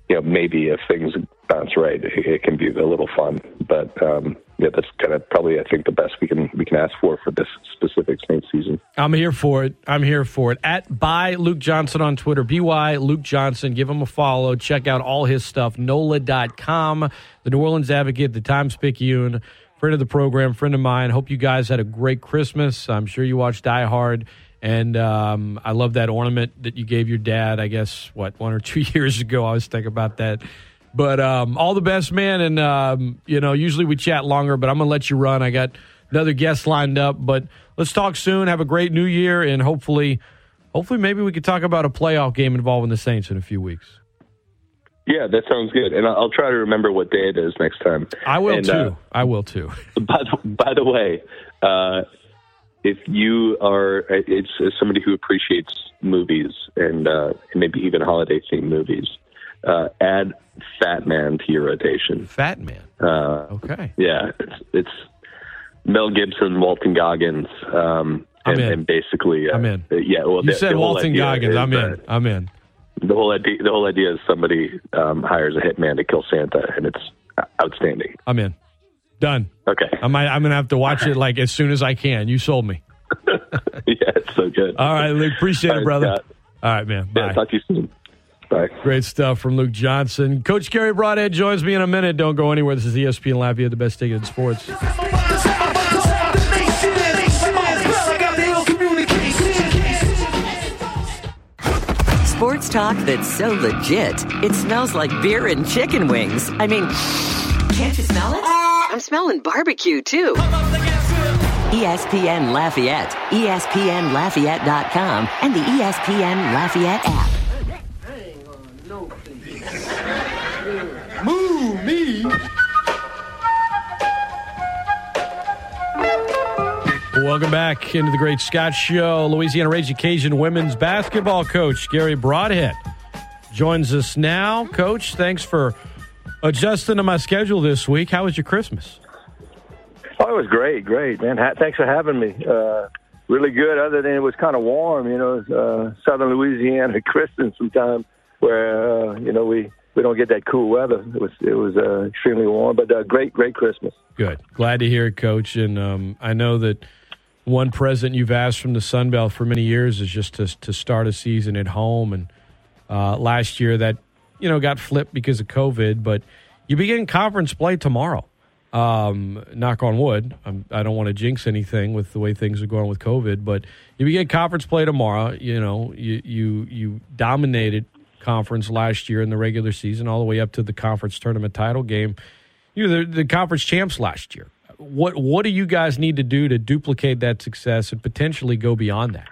S6: you know, maybe if things bounce right, it, it can be a little fun. But um, yeah, that's kind of probably I think the best we can we can ask for for this specific Saints season.
S1: I'm here for it. I'm here for it. At by Luke Johnson on Twitter, by Luke Johnson. Give him a follow. Check out all his stuff. NOLA.com, the New Orleans Advocate, the Times Picayune, friend of the program, friend of mine. Hope you guys had a great Christmas. I'm sure you watched Die Hard. And um, I love that ornament that you gave your dad, I guess, what, one or two years ago. I was thinking about that. But um, all the best, man. And, um, you know, usually we chat longer, but I'm going to let you run. I got another guest lined up. But let's talk soon. Have a great new year. And hopefully, hopefully, maybe we could talk about a playoff game involving the Saints in a few weeks.
S6: Yeah, that sounds good, and I'll try to remember what day it is next time.
S1: I will
S6: and,
S1: too.
S6: Uh,
S1: I will too.
S6: by the, by the way, uh, if you are, it's as somebody who appreciates movies and, uh, and maybe even holiday themed movies, uh, add Fat Man to your rotation.
S1: Fat Man.
S6: Uh,
S1: okay.
S6: Yeah, it's, it's Mel Gibson, Walton Goggins, um, and, and, basically, uh,
S1: I'm in.
S6: Yeah, well,
S1: you
S6: the,
S1: said
S6: the
S1: Walton Goggins. I'm in. I'm in.
S6: The whole idea, the whole idea is somebody um, hires a hitman to kill Santa, and it's outstanding.
S1: I'm in. Done.
S6: Okay.
S1: I might, I'm gonna have to watch it like as soon as I can. You sold me.
S6: yeah, it's so good.
S1: All right, Luke. Appreciate
S6: All
S1: it, brother.
S6: Scott.
S1: All right, man. Bye.
S6: Yeah, talk to you soon. Bye.
S1: Great stuff from Luke Johnson. Coach Garry Brodhead joins me in a minute. Don't go anywhere. This is ESPN Lafayette, the best station in sports.
S7: Sports talk that's so legit, it smells like beer and chicken wings. I mean, can't you smell it? I'm smelling barbecue too. ESPN Lafayette, ESPNLafayette.com, and the ESPN Lafayette app.
S1: Welcome back into the Great Scott Show. Louisiana Raging Cajun women's basketball coach Garry Brodhead joins us now. Coach, thanks for adjusting to my schedule this week. How was your Christmas?
S8: Oh, it was great, great, man. Thanks for having me. Uh, really good. Other than it was kind of warm, you know, uh, southern Louisiana Christmas sometime where uh, you know we we don't get that cool weather. It was it was uh, extremely warm, but uh, great, great Christmas.
S1: Good. Glad to hear it, Coach. And um, I know that one present you've asked from the Sun Belt for many years is just to to start a season at home. And uh, last year that you know got flipped because of COVID, but you begin conference play tomorrow. Um, knock on wood. I'm, I do not want to jinx anything with the way things are going with COVID, but you begin conference play tomorrow. You know, you you you dominated conference last year in the regular season, all the way up to the conference tournament title game. You the, the conference champs last year. What what do you guys need to do to duplicate that success and potentially go beyond that?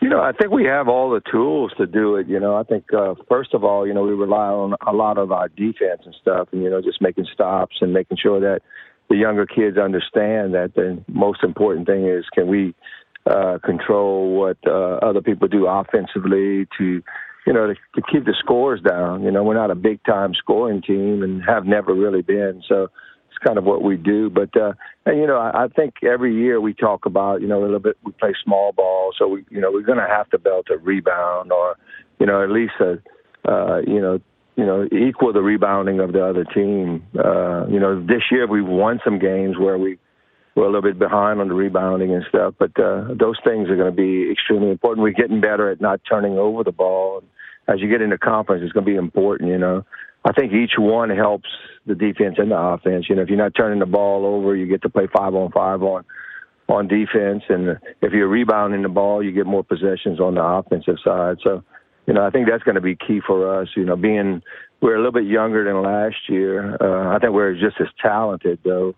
S8: You know, I think we have all the tools to do it. You know, I think uh, first of all, you know, we rely on a lot of our defense and stuff, and you know, just making stops and making sure that the younger kids understand that the most important thing is can we uh, control what uh, other people do offensively to, you know, to, to keep the scores down. You know, we're not a big time scoring team and have never really been. So kind of what we do. But uh, and you know, I, I think every year we talk about, you know, a little bit. We play small ball, so we, you know, we're going to have to belt a rebound or, you know, at least a, uh, you know, you know, equal the rebounding of the other team. Uh, you know, this year we've won some games where we we're a little bit behind on the rebounding and stuff, but uh, those things are going to be extremely important. We're getting better at not turning over the ball. As you get into conference, it's going to be important. You know, I think each one helps the defense and the offense. You know, if you're not turning the ball over, you get to play five on five on on defense, and if you're rebounding the ball, you get more possessions on the offensive side. So, you know, I think that's going to be key for us. You know, being we're a little bit younger than last year. Uh, I think we're just as talented though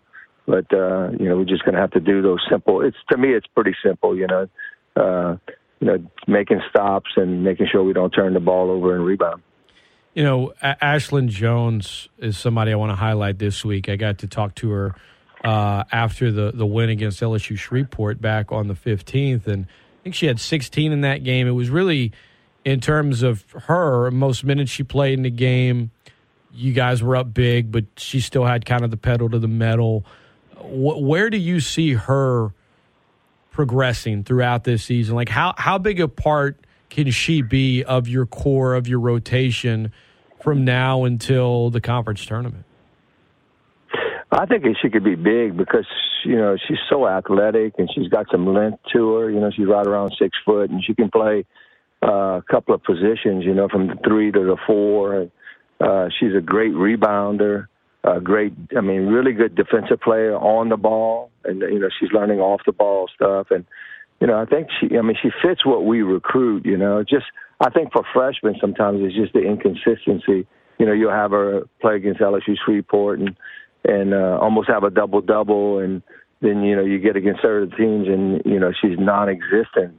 S8: but uh, you know we're just going to have to do those simple. It's to me, it's pretty simple. You know, uh, you know, making stops and making sure we don't turn the ball over and rebound.
S1: You know, Ashlyn Jones is somebody I want to highlight this week. I got to talk to her uh, after the the win against LSU Shreveport back on the fifteenth, and I think she had 16 in that game. It was really in terms of her most minutes she played in the game you guys were up big, but she still had kind of the pedal to the metal. where do you see her progressing throughout this season? Like how how big a part can she be of your core of your rotation from now until the conference tournament?
S8: I think she could be big because you know she's so athletic and she's got some length to her. You know she's right around six foot and she can play uh, a couple of positions. You know from the three to the four. Uh, she's a great rebounder, a great, I mean, really good defensive player on the ball, and you know she's learning off the ball stuff. And you know I think she, I mean, she fits what we recruit. You know, just I think for freshmen sometimes it's just the inconsistency. You know, you'll have her play against LSU Shreveport and and uh, almost have a double double, and then you know you get against other teams, and you know she's non-existent,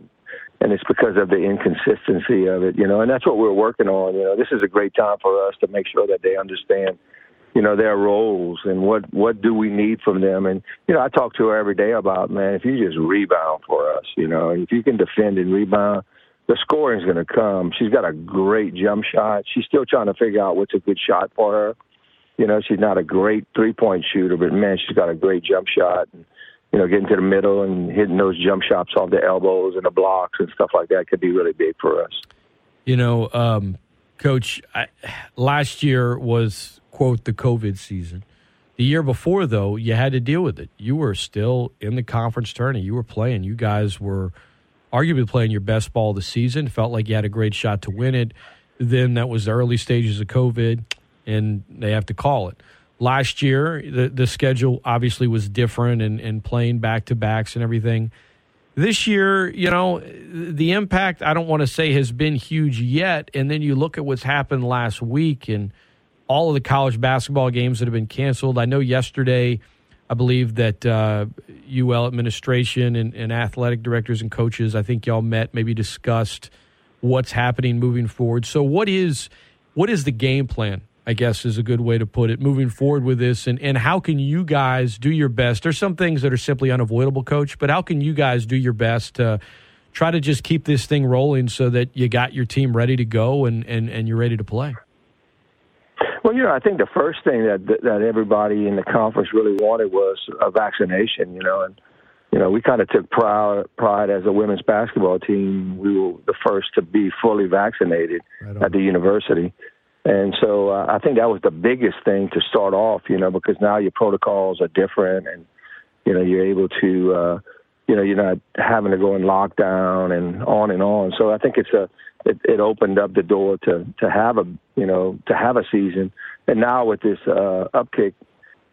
S8: and it's because of the inconsistency of it, you know, and that's what we're working on. You know, this is a great time for us to make sure that they understand, you know, their roles and what what do we need from them, and you know, I talk to her every day about man, if you just rebound for us, you know, if you can defend and rebound. The scoring's going to come. She's got a great jump shot. She's still trying to figure out what's a good shot for her you know, she's not a great three point shooter, but man, she's got a great jump shot. And, you know, getting to the middle and hitting those jump shots off the elbows and the blocks and stuff like that could be really big for us.
S1: You know, um, Coach, I, last year was, quote, the COVID season. The year before, though, you had to deal with it. You were still in the conference tourney. You were playing. You guys were arguably playing your best ball of the season. Felt like you had a great shot to win it. Then that was the early stages of COVID and they have to call it. Last year, the, the schedule obviously was different and, and playing back to backs and everything. This year, you know, the impact, I don't want to say has been huge yet. And then you look at what's happened last week and all of the college basketball games that have been canceled. I know yesterday, I believe that uh, UL administration and, and athletic directors and coaches, I think y'all met, maybe discussed what's happening moving forward. So, what is what is the game plan I guess is a good way to put it, moving forward with this? And, and how can you guys do your best? There's some things that are simply unavoidable, coach, but how can you guys do your best to try to just keep this thing rolling so that you got your team ready to go and, and, and you're ready to play?
S8: Well, you know, I think the first thing that that everybody in the conference really wanted was a vaccination. You know, and you know we kind of took pride pride as a women's basketball team. We were the first to be fully vaccinated right at the university. And so uh, I think that was the biggest thing to start off, you know, because now your protocols are different and, you know, you're able to, uh, you know, you're not having to go in lockdown and on and on. So I think it's a, it, it opened up the door to, to have a, you know, to have a season. And now with this uh, upkick,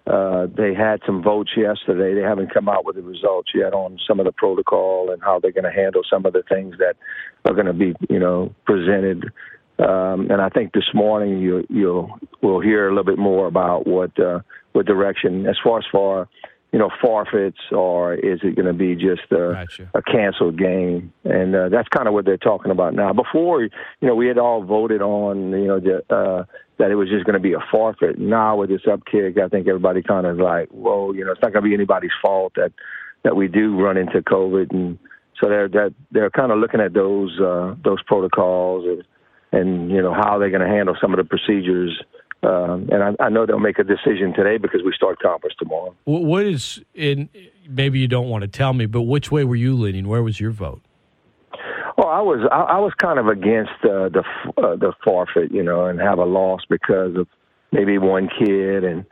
S8: uh, they had some votes yesterday. They haven't come out with the results yet on some of the protocol and how they're going to handle some of the things that are going to be, you know, presented um, and I think this morning you you'll we'll hear a little bit more about what uh, what direction as far as far you know forfeits or is it going to be just a, gotcha. a canceled game? And uh, that's kind of what they're talking about now. Before you know we had all voted on you know the, uh, that it was just going to be a forfeit. Now with this upkick, I think everybody kind of like whoa you know it's not going to be anybody's fault that that we do run into COVID and so they're that they're kind of looking at those uh, those protocols and and you know how they're going to handle some of the procedures. Um, and I, I, know they'll make a decision today because we start conference tomorrow.
S1: What is in? Maybe you don't want to tell me, but which way were you leaning? Where was your vote?
S8: Well, I was I, I was kind of against uh, the uh, the forfeit, you know, and have a loss because of maybe one kid and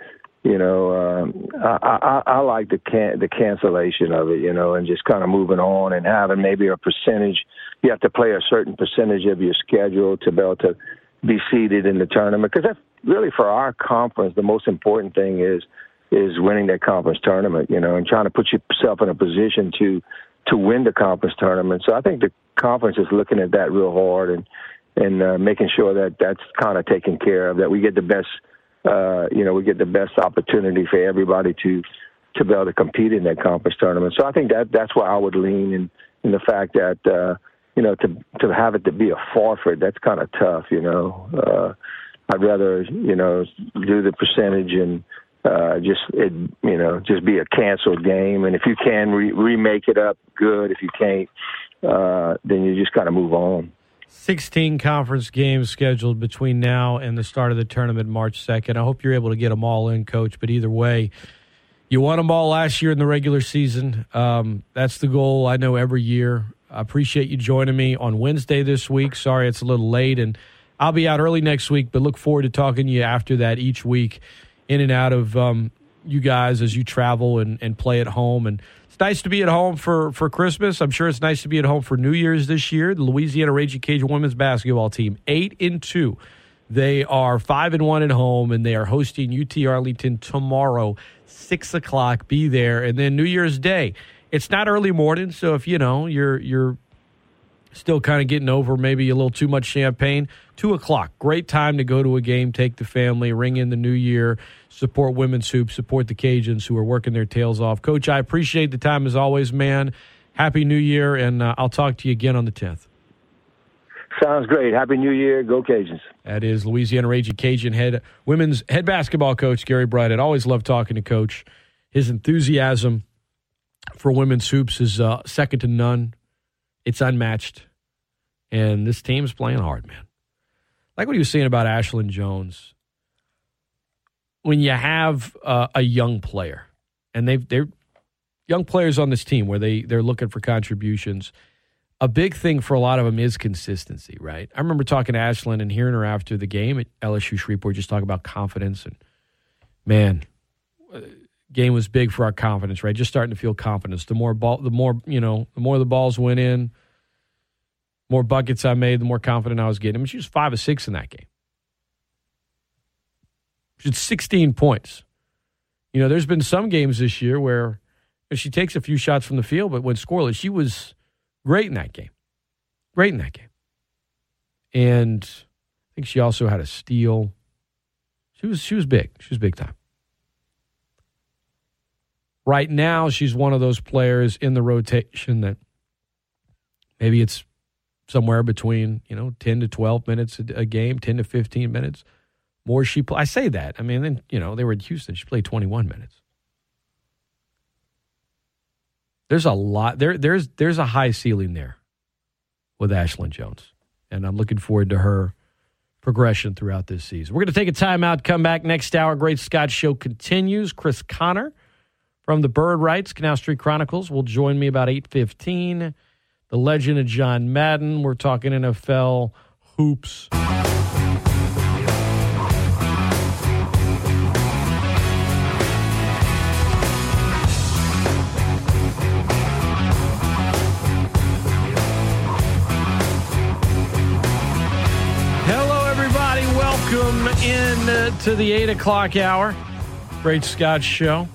S8: you know, um, I, I, I like the can the cancellation of it, you know, and just kind of moving on and having maybe a percentage. You have to play a certain percentage of your schedule to be able to be seeded in the tournament because that's really for our conference. The most important thing is is winning that conference tournament, you know, and trying to put yourself in a position to to win the conference tournament. So I think the conference is looking at that real hard and and uh, making sure that that's kind of taken care of. That we get the best uh, you know, we get the best opportunity for everybody to to be able to compete in that conference tournament. So I think that that's where I would lean in in the fact that uh, you know to to have it to be a forfeit that's kind of tough. You know, uh, I'd rather you know do the percentage and uh, just it, you know just be a canceled game. And if you can re- remake it up, good. If you can't, uh, then you just kind of move on.
S1: 16 conference games scheduled between now and the start of the tournament March 2nd. I hope you're able to get them all in, coach. But either way, you won them all last year in the regular season. Um, that's the goal I know every year. I appreciate you joining me on Wednesday this week. Sorry it's a little late, and I'll be out early next week, but look forward to talking to you after that each week, in and out of um, you guys as you travel and, and play at home. And it's nice to be at home for, for Christmas. I'm sure it's nice to be at home for New Year's this year. The Louisiana Raging Cajun women's basketball team, eight and two. They are five and one at home, and they are hosting UT Arlington tomorrow, six o'clock. Be there, and then New Year's Day it's not early morning, so if you know you're you're still kind of getting over maybe a little too much champagne, two o'clock, great time to go to a game, take the family, ring in the new year, support women's hoops, support the Cajuns who are working their tails off. Coach, I appreciate the time as always, man. Happy New Year, and uh, I'll talk to you again on the tenth.
S8: Sounds great. Happy New Year. Go Cajuns.
S1: That is Louisiana Raging Cajun head women's head basketball coach Gary Bright. I always love talking to Coach. His enthusiasm for women's hoops is uh, second to none. It's unmatched. And this team's playing hard, man. Like what he was saying about Ashlyn Jones. When you have uh, a young player, and they've, they're young players on this team where they, they're looking for contributions, a big thing for a lot of them is consistency, right? I remember talking to Ashlyn and hearing her after the game at LSU Shreveport just talk about confidence. And man, game was big for our confidence, right? Just starting to feel confidence. The more ball, the more you know, the more the balls went in, more buckets I made, the more confident I was getting. I mean, she was five or six in that game. She had 16 points. You know, there's been some games this year where she takes a few shots from the field, but when scoreless, she was great in that game. Great in that game. And I think she also had a steal. She was she was big. She was big time. Right now, she's one of those players in the rotation that maybe it's somewhere between you know 10 to 12 minutes a, game 10 to 15 minutes. More she i say that i mean then you know they were in houston she played 21 minutes. There's a lot there there's there's a high ceiling there with ashlyn jones and i'm looking forward to her progression throughout this season. We're going to take a timeout come back next hour. Great scott show continues. Chris Conner from the Bird Writes Canal Street Chronicles, will join me about 8.15. The legend of John Madden. We're talking NFL hoops. Hello, everybody. Welcome in to the 8 o'clock hour. Great Scott Show.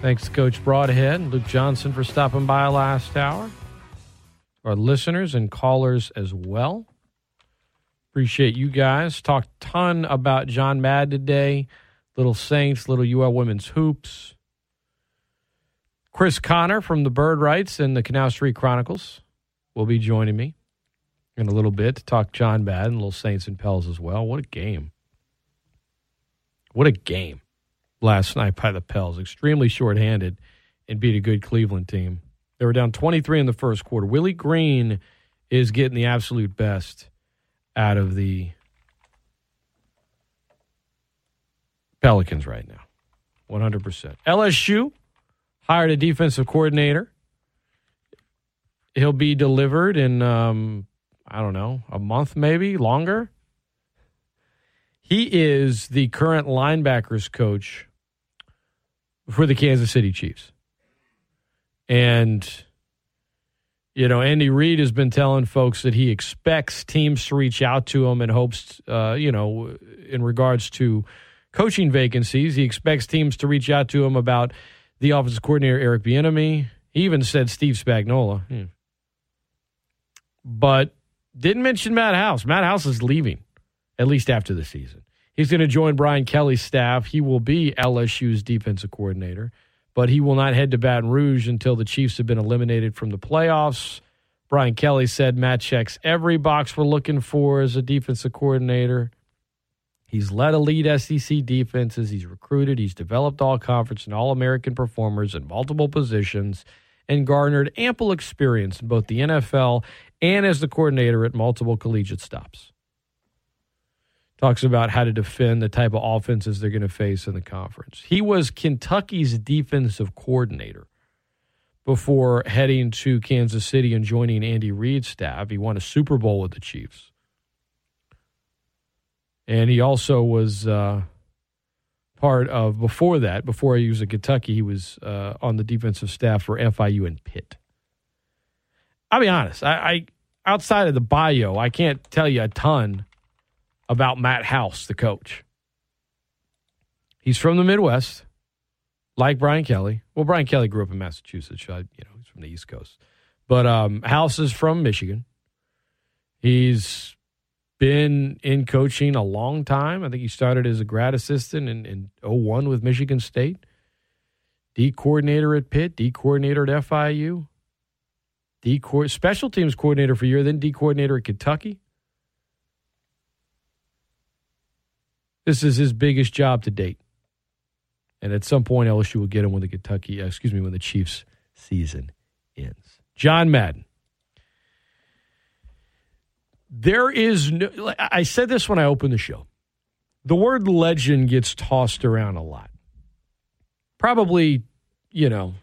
S1: Thanks to Coach Brodhead and Luke Johnson for stopping by last hour. Our listeners and callers as well. Appreciate you guys. Talked ton about John Mad today. Little Saints, little UL Women's Hoops. Chris Conner from the Bird Writes and the Canal Street Chronicles will be joining me in a little bit to talk John Mad and Little Saints and Pels as well. What a game. What a game last night by the Pels. Extremely shorthanded and beat a good Cleveland team. They were down 23 in the first quarter. Willie Green is getting the absolute best out of the Pelicans right now. 100%. LSU hired a defensive coordinator. He'll be delivered in, um, I don't know, a month maybe, longer. He is the current linebackers coach for the Kansas City Chiefs. And, you know, Andy Reid has been telling folks that he expects teams to reach out to him and hopes, uh, you know, in regards to coaching vacancies, he expects teams to reach out to him about the offensive coordinator, Eric Bieniemy. He even said Steve Spagnuolo. Hmm. But didn't mention Matt House. Matt House is leaving, at least after the season. He's going to join Brian Kelly's staff. He will be LSU's defensive coordinator, but he will not head to Baton Rouge until the Chiefs have been eliminated from the playoffs. Brian Kelly said Matt checks every box we're looking for as a defensive coordinator. He's led elite SEC defenses. He's recruited. He's developed all conference and all American performers in multiple positions. and garnered ample experience in both the NFL and as the coordinator at multiple collegiate stops. Talks about how to defend the type of offenses they're going to face in the conference. He was Kentucky's defensive coordinator before heading to Kansas City and joining Andy Reid's staff. He won a Super Bowl with the Chiefs. And he also was uh, part of, before that, before he was at Kentucky, he was uh, on the defensive staff for FIU and Pitt. I'll be honest, I, I outside of the bio, I can't tell you a ton about Matt House, the coach. He's from the Midwest, like Brian Kelly. Well, Brian Kelly grew up in Massachusetts. I, you know, he's from the East Coast. But um, House is from Michigan. He's been in coaching a long time. I think he started as a grad assistant in, in 01 with Michigan State. D coordinator at Pitt, D coordinator at FIU, D co- special teams coordinator for a year, then D coordinator at Kentucky. This is his biggest job to date. And at some point, LSU will get him when the Kentucky, uh, excuse me, when the Chiefs season ends. John Madden. There is no, I said this when I opened the show. The word legend gets tossed around a lot. Probably, you know,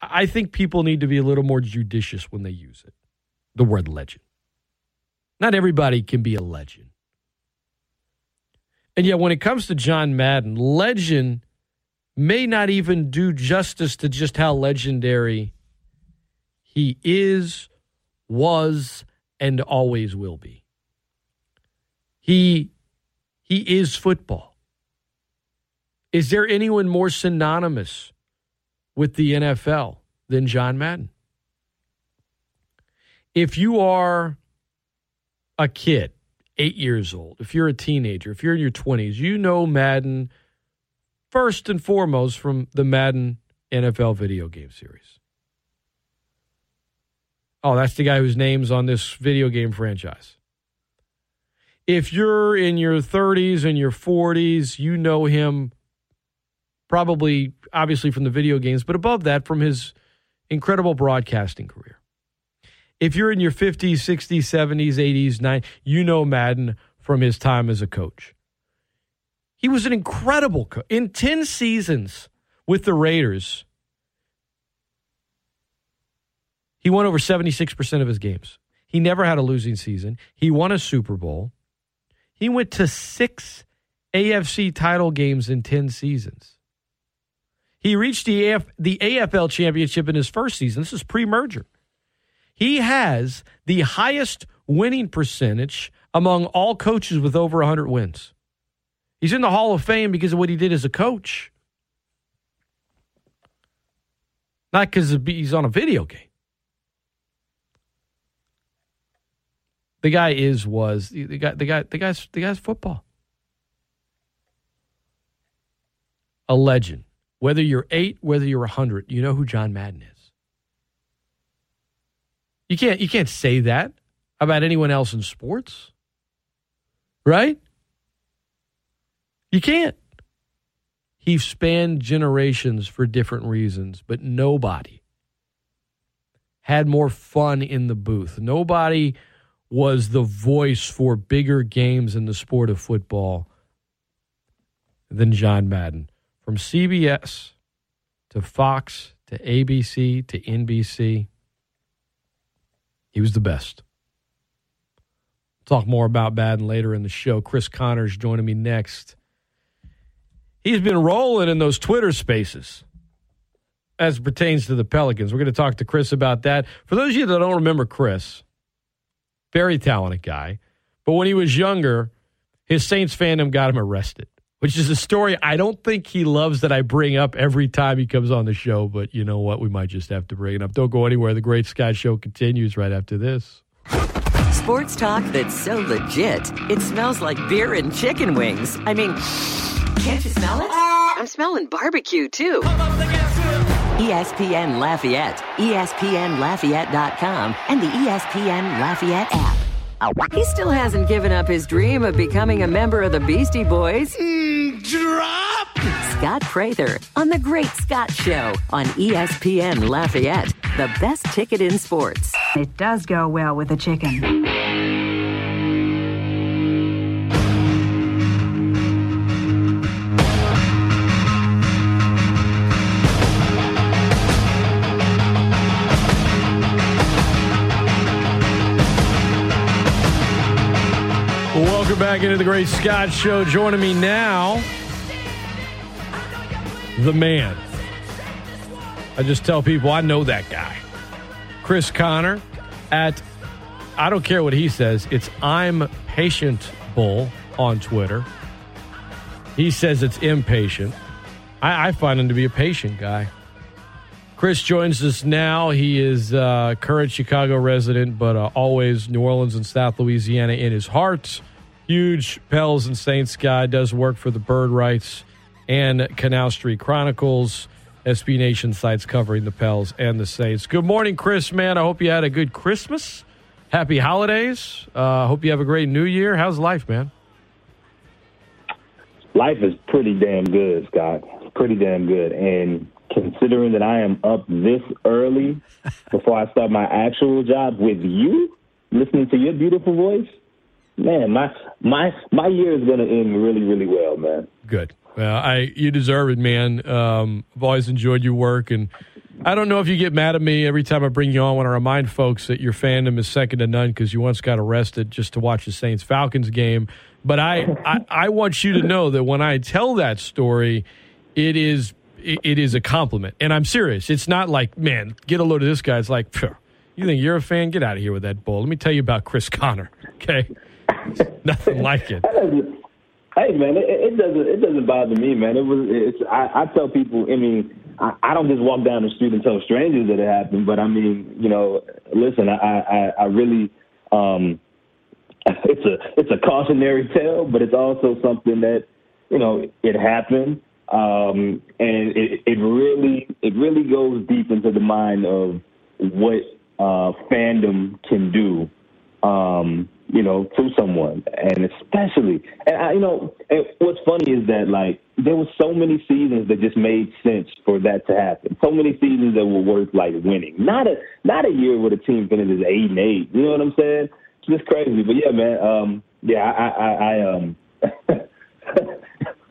S1: I think people need to be a little more judicious when they use it. The word legend. Not everybody can be a legend. And yet, when it comes to John Madden, legend may not even do justice to just how legendary he is, was, and always will be. He he is football. Is there anyone more synonymous with the NFL than John Madden? If you are a kid eight years old, if you're a teenager, if you're in your 20s, you know Madden first and foremost from the Madden NFL video game series. Oh, that's the guy whose name's on this video game franchise. If you're in your 30s and your 40s, you know him probably, obviously, from the video games, but above that, from his incredible broadcasting career. If you're in your 50s, 60s, 70s, 80s, 90s, you know Madden from his time as a coach. He was an incredible coach. In 10 seasons with the Raiders, he won over 76% of his games. He never had a losing season. He won a Super Bowl. He went to six AFC title games in 10 seasons. He reached the, AF, the AFL championship in his first season. This is pre merger. He has the highest winning percentage among all coaches with over 100 wins. He's in the Hall of Fame because of what he did as a coach, not because he's on a video game. The guy is was the guy the guy the guy's the guy's football. A legend. Whether you're eight, whether you're a hundred, you know who John Madden is. You can't you can't say that about anyone else in sports. Right? You can't. He spanned generations for different reasons, but nobody had more fun in the booth. Nobody was the voice for bigger games in the sport of football than John Madden. From CBS to Fox to ABC to NBC, he was the best. Talk more about Madden later in the show. Chris Conner's joining me next. He's been rolling in those Twitter spaces as pertains to the Pelicans. We're going to talk to Chris about that. For those of you that don't remember Chris, very talented guy, but when he was younger, his Saints fandom got him arrested, which is a story I don't think he loves that I bring up every time he comes on the show, but you know what? We might just have to bring it up. Don't go anywhere. The Great Scott Show continues right after this.
S7: Sports talk that's so legit, it smells like beer and chicken wings. I mean, can't you smell it? I'm smelling barbecue too. ESPN Lafayette, ESPNLafayette.com, and the ESPN Lafayette app. He still hasn't given up his dream of becoming a member of the Beastie Boys.
S9: Mm, drop!
S7: Scott Prather on The Great Scott Show on ESPN Lafayette, the best ticket in sports.
S9: It does go well with a chicken.
S1: Back into the Great Scott Show. Joining me now, the man. I just tell people I know that guy. Chris Conner at, I don't care what he says, it's I'm Patient Bull on Twitter. He says it's impatient. I, I find him to be a patient guy. Chris joins us now. He is uh, current Chicago resident, but uh, always New Orleans and South Louisiana in his heart. Huge Pels and Saints guy. Does work for the Bird Writes and Canal Street Chronicles. SB Nation sites covering the Pels and the Saints. Good morning, Chris. Man, I hope you had a good Christmas. Happy holidays. I uh, hope you have a great New Year. How's life, man?
S10: Life is pretty damn good, Scott. Pretty damn good, and considering that I am up this early before I start my actual job with you, listening to your beautiful voice, man, my my my year is going to end really, really well, man.
S1: Good. Well, I you deserve it, man. Um, I've always enjoyed your work, and I don't know if you get mad at me every time I bring you on. When I remind folks that your fandom is second to none because you once got arrested just to watch the Saints Falcons game. But I, I I want you to know that when I tell that story, it is it is a compliment, and I'm serious. It's not like, man, get a load of this guy. It's like, you think you're a fan? Get out of here with that bull. Let me tell you about Chris Conner. Okay, nothing like it.
S10: Hey man, it, it, doesn't it doesn't bother me, man. It was it's I, I tell people. I mean, I, I don't just walk down the street and tell strangers that it happened, but I mean, you know, listen, I I, I really um, it's a it's a cautionary tale, but it's also something that you know it happened um, and it, it really it really goes deep into the mind of what uh, fandom can do, um, you know, to someone, and especially, and I, you know, and what's funny is that like there were so many seasons that just made sense for that to happen. So many seasons that were worth like winning. Not a not a year where the team finishes eight and eight. You know what I'm saying? It's just crazy. But yeah, man. Um, yeah, I, I, I um,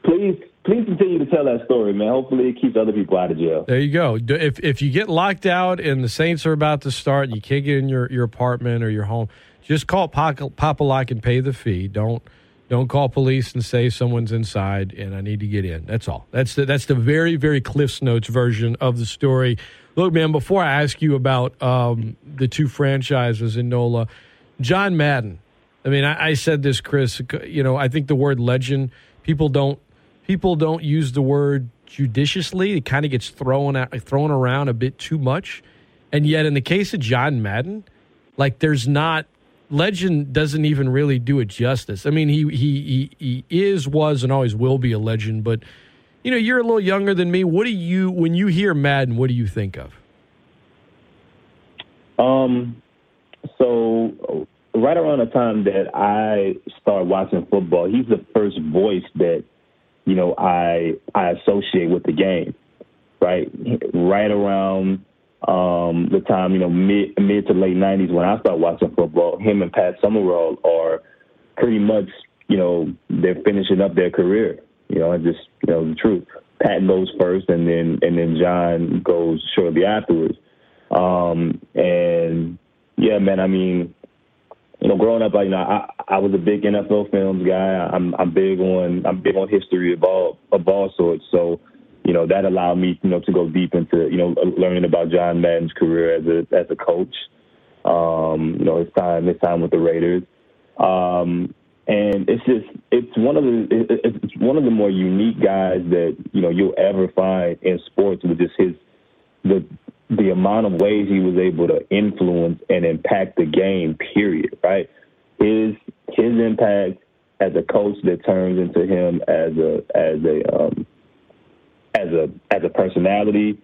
S10: please please continue to tell that story, man. Hopefully, it keeps other people out of jail.
S1: There you go. If if you get locked out and the Saints are about to start, and you can't get in your, your apartment or your home, just call Papa Lock and pay the fee. Don't don't call police and say someone's inside and I need to get in. That's all. That's the that's the very very Cliff's Notes version of the story. Look, man. Before I ask you about um, the two franchises in NOLA, John Madden. I mean, I, I said this, Chris. You know, I think the word legend people don't people don't use the word judiciously. It kind of gets thrown out, thrown around a bit too much. And yet, in the case of John Madden, like there's not legend doesn't even really do it justice. I mean, he he he, he is, was, and always will be a legend. But you know, you're a little younger than me. What do you when you hear Madden? What do you think of?
S10: Um. So right around the time that I started watching football, he's the first voice that you know, I I associate with the game, right? Right around um, the time, you know, mid mid to late '90s when I started watching football, him and Pat Summerall are pretty much, you know, they're finishing up their career. You know, and just you know the truth. Pat goes first, and then and then John goes shortly afterwards. Um, and yeah, man, I mean, you know, growing up, I, you know, I, I was a big NFL films guy. I'm, I'm big on, I'm big on history of all, of all sorts. So, you know, that allowed me, you know, to go deep into, you know, learning about John Madden's career as a, as a coach. Um, you know, his time, his time with the Raiders. Um, and it's just, it's one of the, it's one of the more unique guys that, you know, you'll ever find in sports with just his, the the amount of ways he was able to influence and impact the game. Period. Right. His his impact as a coach that turns into him as a as a um, as a as a personality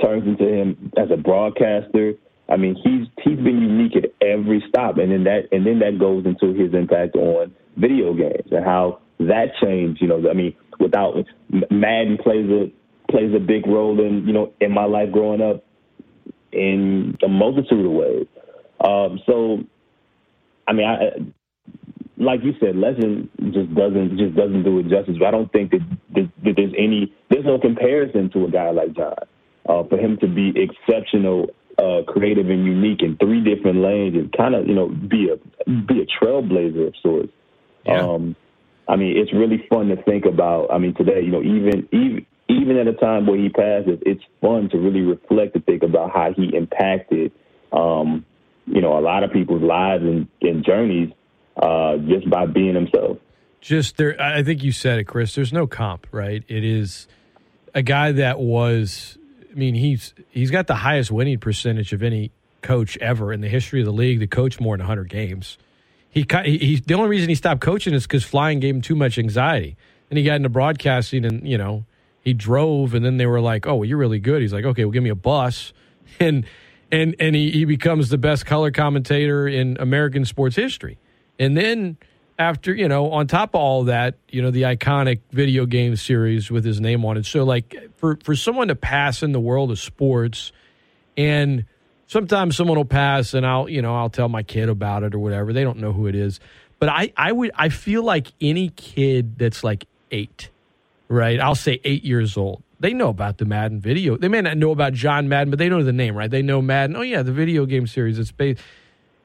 S10: turns into him as a broadcaster. I mean, he's he's been unique at every stop, and then that and then that goes into his impact on video games and how that changed. You know, I mean, without Madden plays a plays a big role in you know in my life growing up in a multitude of ways. Um, so, I mean, I, like you said, legend just doesn't just doesn't do it justice. But I don't think that, that, that there's any there's no comparison to a guy like John. Uh, for him to be exceptional, uh, creative, and unique in three different lanes, and kind of you know be a be a trailblazer of sorts. Yeah. Um, I mean, it's really fun to think about. I mean, today, you know, even even even at a time where he passes, it's fun to really reflect and think about how he impacted, um, you know, a lot of people's lives and, and journeys uh, just by being himself.
S1: Just there, I think you said it, Chris. There's no comp, right? It is a guy that was. I mean, he's he's got the highest winning percentage of any coach ever in the history of the league to coach more than 100 games. He, he the only reason he stopped coaching is because flying gave him too much anxiety, and he got into broadcasting, and you know he drove, and then they were like, "Oh, well, you're really good." He's like, "Okay, well, give me a bus," and and and he, he becomes the best color commentator in American sports history. And then after you know, on top of all that, you know, the iconic video game series with his name on it. So like for for someone to pass in the world of sports, and sometimes someone will pass, and I'll you know I'll tell my kid about it or whatever. They don't know who it is, but I I would I feel like any kid that's like eight right? I'll say eight years old. They know about the Madden video. They may not know about John Madden, but they know the name, right? They know Madden. Oh yeah, the video game series. It's based.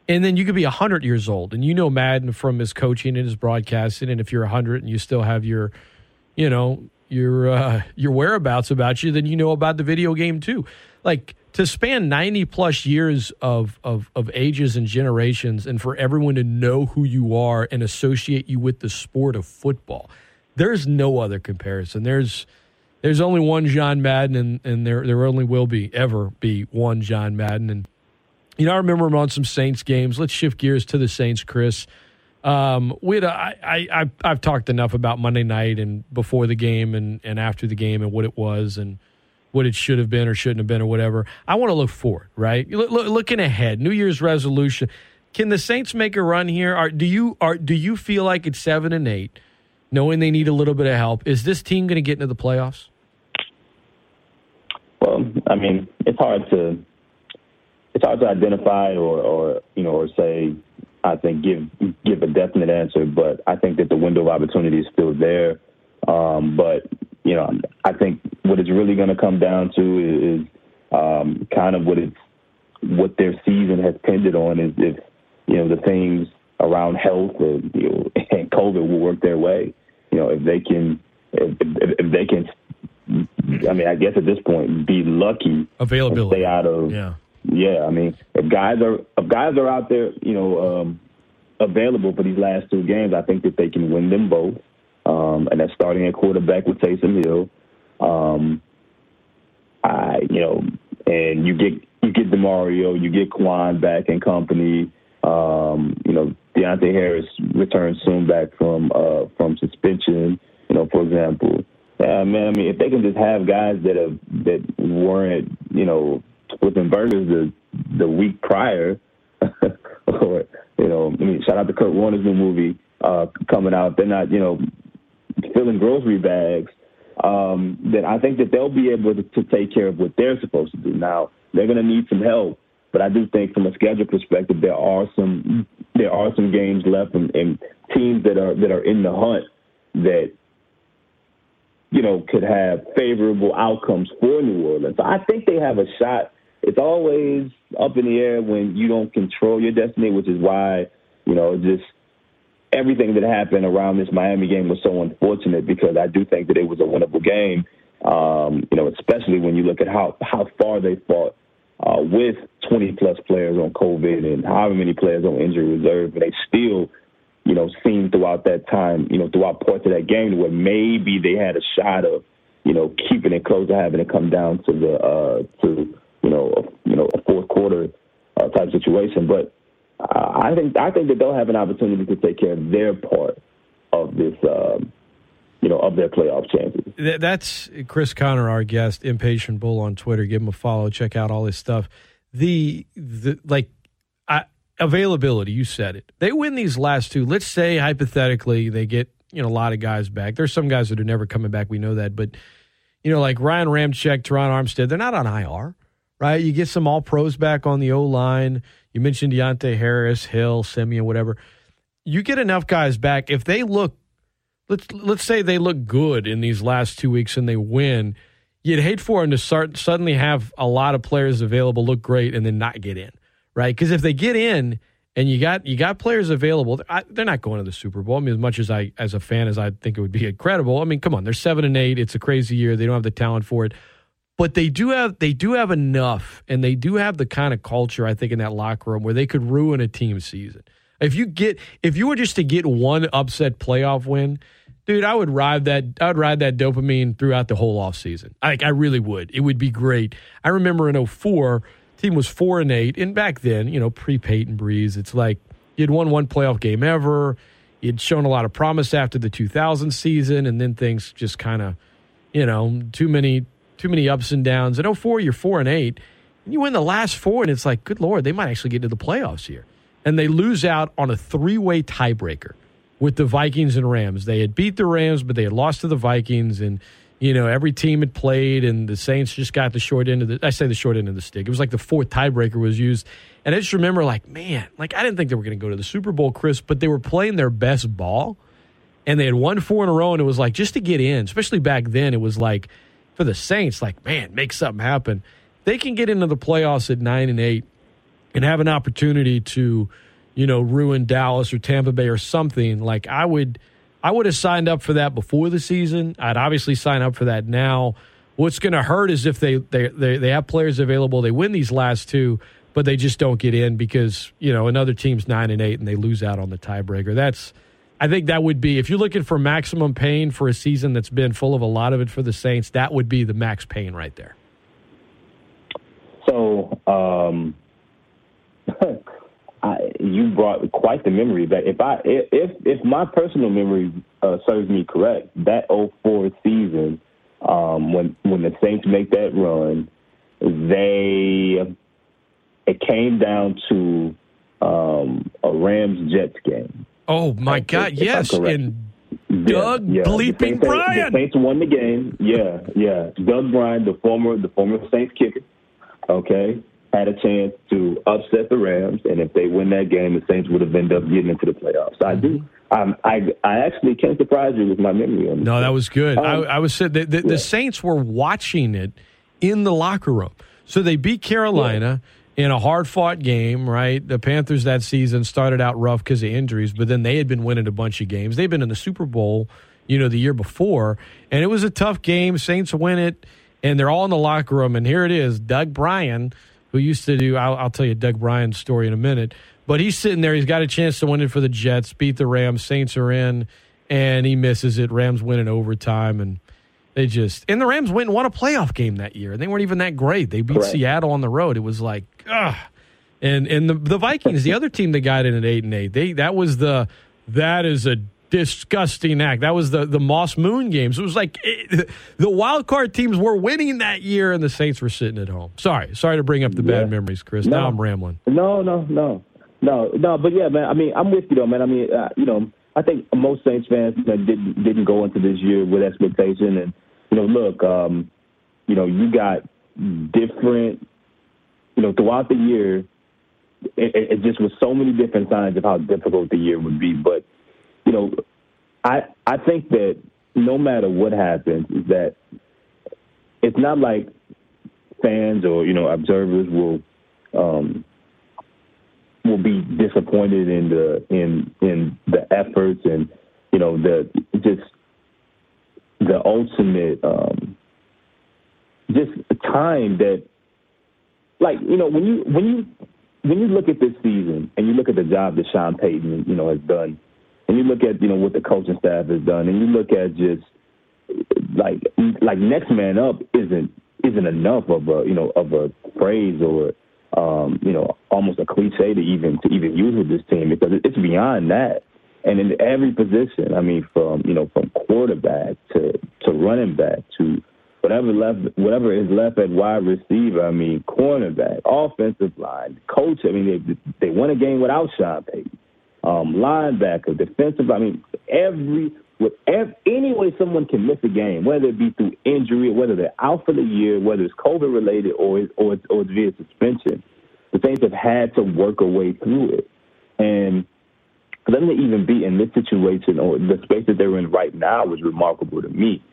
S1: And then you could be hundred years old, and you know Madden from his coaching and his broadcasting. And if you're hundred and you still have your, you know, your uh, your whereabouts about you, then you know about the video game too. Like to span 90 plus years of, of, of ages and generations and for everyone to know who you are and associate you with the sport of football there's no other comparison. There's there's only one John Madden, and, and there there only will be ever be one John Madden. And you know, I remember him on some Saints games. Let's shift gears to the Saints, Chris. Um, we had a, I, I I've talked enough about Monday night and before the game and and after the game and what it was and what it should have been or shouldn't have been or whatever. I want to look forward, right? Look, look, looking ahead, New Year's resolution. Can the Saints make a run here? Are, do you are do you feel like it's seven and eight? knowing they need a little bit of help. Is this team going to get into the playoffs?
S10: Well, I mean, it's hard to it's hard to identify or, or you know or say I think give give a definite answer, but I think that the window of opportunity is still there. Um, but you know, I think what it's really going to come down to is um, kind of what it's what their season has tended on is if you know the things around health or, you know, and COVID will work their way. You know, if they can, if, if, if they can, I mean, I guess at this point, be lucky,
S1: availability,
S10: stay out of,
S1: yeah,
S10: yeah. I mean, if guys are if guys are out there, you know, um, available for these last two games, I think that they can win them both. Um, and that's starting at quarterback with Taysom Hill. Um, I, you know, and you get you get Demario, you get Kwon back and company. Um, you know, Deonte Harris returns soon back from uh, from suspension. You know, for example, uh, man. I mean, if they can just have guys that have that weren't, you know, flipping burgers the the week prior, or you know, I mean, shout out to Kurt Warner's new movie uh, coming out. They're not, you know, filling grocery bags. Um, then I think that they'll be able to, to take care of what they're supposed to do. Now they're going to need some help but I do think from a schedule perspective, there are some there are some games left and, and teams that are that are in the hunt that you know could have favorable outcomes for New Orleans. So I think they have a shot. It's always up in the air when you don't control your destiny, which is why you know just everything that happened around this Miami game was so unfortunate because I do think that it was a winnable game. Um, you know, especially when you look at how how far they fought uh, with 20 plus players on COVID and however many players on injury reserve, but they still, you know, seemed throughout that time, you know, throughout parts of that game where maybe they had a shot of, you know, keeping it close or having it come down to the uh, to you know a, you know a fourth quarter uh, type situation. But uh, I think I think that they'll have an opportunity to take care of their part of this. Um, you know, of their playoff chances.
S1: That's Chris Conner, our guest, Impatient Bull on Twitter. Give him a follow. Check out all his stuff. The the like availability. You said it. They win these last two. Let's say hypothetically they get you know a lot of guys back. There's some guys that are never coming back. We know that, but you know like Ryan Ramczyk, Terron Armstead, they're not on IR, right? You get some All Pros back on the O line. You mentioned Deonte Harris, Hill, Siemian, whatever. You get enough guys back if they look. Let's let's say they look good in these last two weeks and they win. You'd hate for them to start suddenly have a lot of players available, look great, and then not get in, right? Because if they get in and you got you got players available. I, they're not going to the Super Bowl. I mean, as much as I, as a fan, as I think it would be incredible. I mean, come on, they're seven and eight. It's a crazy year. They don't have the talent for it, but they do have they do have enough, and they do have the kind of culture I think in that locker room where they could ruin a team season. If you get if you were just to get one upset playoff win, dude, I would ride that I would ride that dopamine throughout the whole off season. Like I really would. It would be great. I remember in 04 Team was four and eight, and back then, you know, pre Payton Brees, it's like you'd won one playoff game ever. You'd shown a lot of promise after the 2000 season, and then things just kind of, you know, too many too many ups and downs. At 04, you're four and eight, and you win the last four, and it's like, good lord, they might actually get to the playoffs here, and they lose out on a three way tiebreaker with the Vikings and Rams. They had beat the Rams, but they had lost to the Vikings, and you know, every team had played, and the Saints just got the short end of the. I say the short end of the stick. It was like the fourth tiebreaker was used, and I just remember, like, man, like I didn't think they were going to go to the Super Bowl, Chris, but they were playing their best ball, and they had won four in a row, and it was like just to get in, especially back then, it was like for the Saints, like, man, make something happen. They can get into the playoffs at nine and eight, and have an opportunity to, you know, ruin Dallas or Tampa Bay or something. Like I would. I would have signed up for that before the season. I'd obviously sign up for that now. What's going to hurt is if they, they they they have players available, they win these last two, but they just don't get in because you know another team's nine and eight and they lose out on the tiebreaker. That's I think that would be if you're looking for maximum pain for a season that's been full of a lot of it for the Saints. That would be the max pain right there.
S10: So um, I, you brought quite the memory back. If I if if my personal memory uh, serves me correct, that 04 season, um, when when the Saints make that run, they it came down to um, a Rams Jets game.
S1: Oh my God! If, yes, and Doug yeah, yeah. bleeping
S10: the
S1: Brien.
S10: The Saints won the game. Yeah, yeah. Doug Brien, the former the former Saints kicker. Okay, had a chance to upset the Rams, and if they win that game, the Saints would have ended up getting into the playoffs. I do. Um, I I actually can't surprise you with my memory on this.
S1: No, that was good. Um, I, I, was said the, the, yeah. the, Saints were watching it in the locker room, so they beat Carolina. Yeah. In a hard fought game, right? The Panthers that season started out rough because of injuries, but then they had been winning a bunch of games. They've been in the Super Bowl, you know, the year before, and it was a tough game. Saints win it, and they're all in the locker room. And here it is Doug Brien who used to do, I'll, I'll tell you Doug Brien's story in a minute, but he's sitting there. He's got a chance to win it for the Jets, beat the Rams. Saints are in, and he misses it. Rams win in overtime, and they just and the Rams went and won a playoff game that year, and they weren't even that great. They beat Correct. Seattle on the road. It was like, ugh. And and the the Vikings, the other team that got in at eight and eight, they that was the that is a disgusting act. That was the the Moss Moon games. It was like it, the wild card teams were winning that year, and the Saints were sitting at home. Sorry, sorry to bring up the yeah. bad memories, Chris. No, now I'm rambling.
S10: No, no, no, no, no. But yeah, man. I mean, I'm with you though, man. I mean, uh, you know, I think most Saints fans didn't didn't go into this year with expectation, and you know, look, um, you know, you got different, you know, throughout the year. It, it just was so many different signs of how difficult the year would be, but you know, I I think that no matter what happens, is that it's not like fans or you know observers will um, will be disappointed in the in in the efforts and you know the just the ultimate um, just time that like you know when you when you when you look at this season and you look at the job that Sean Payton you know has done and you look at you know what the coaching staff has done, and you look at just like like next man up isn't isn't enough of a you know of a phrase or um, you know almost a cliche to even to even use with this team because it's beyond that. And in every position, I mean, from you know from quarterback to to running back to whatever left whatever is left at wide receiver. I mean, cornerback, offensive line, coach. I mean, they they won a game without Sean Payton um, linebacker, defensive. I mean, every with ev- any way someone can miss a game, whether it be through injury, whether they're out for the year, whether it's COVID related or it's, or it's, or it's via suspension, the Saints have had to work a way through it. And for them to even be in this situation or the space that they're in right now is remarkable to me.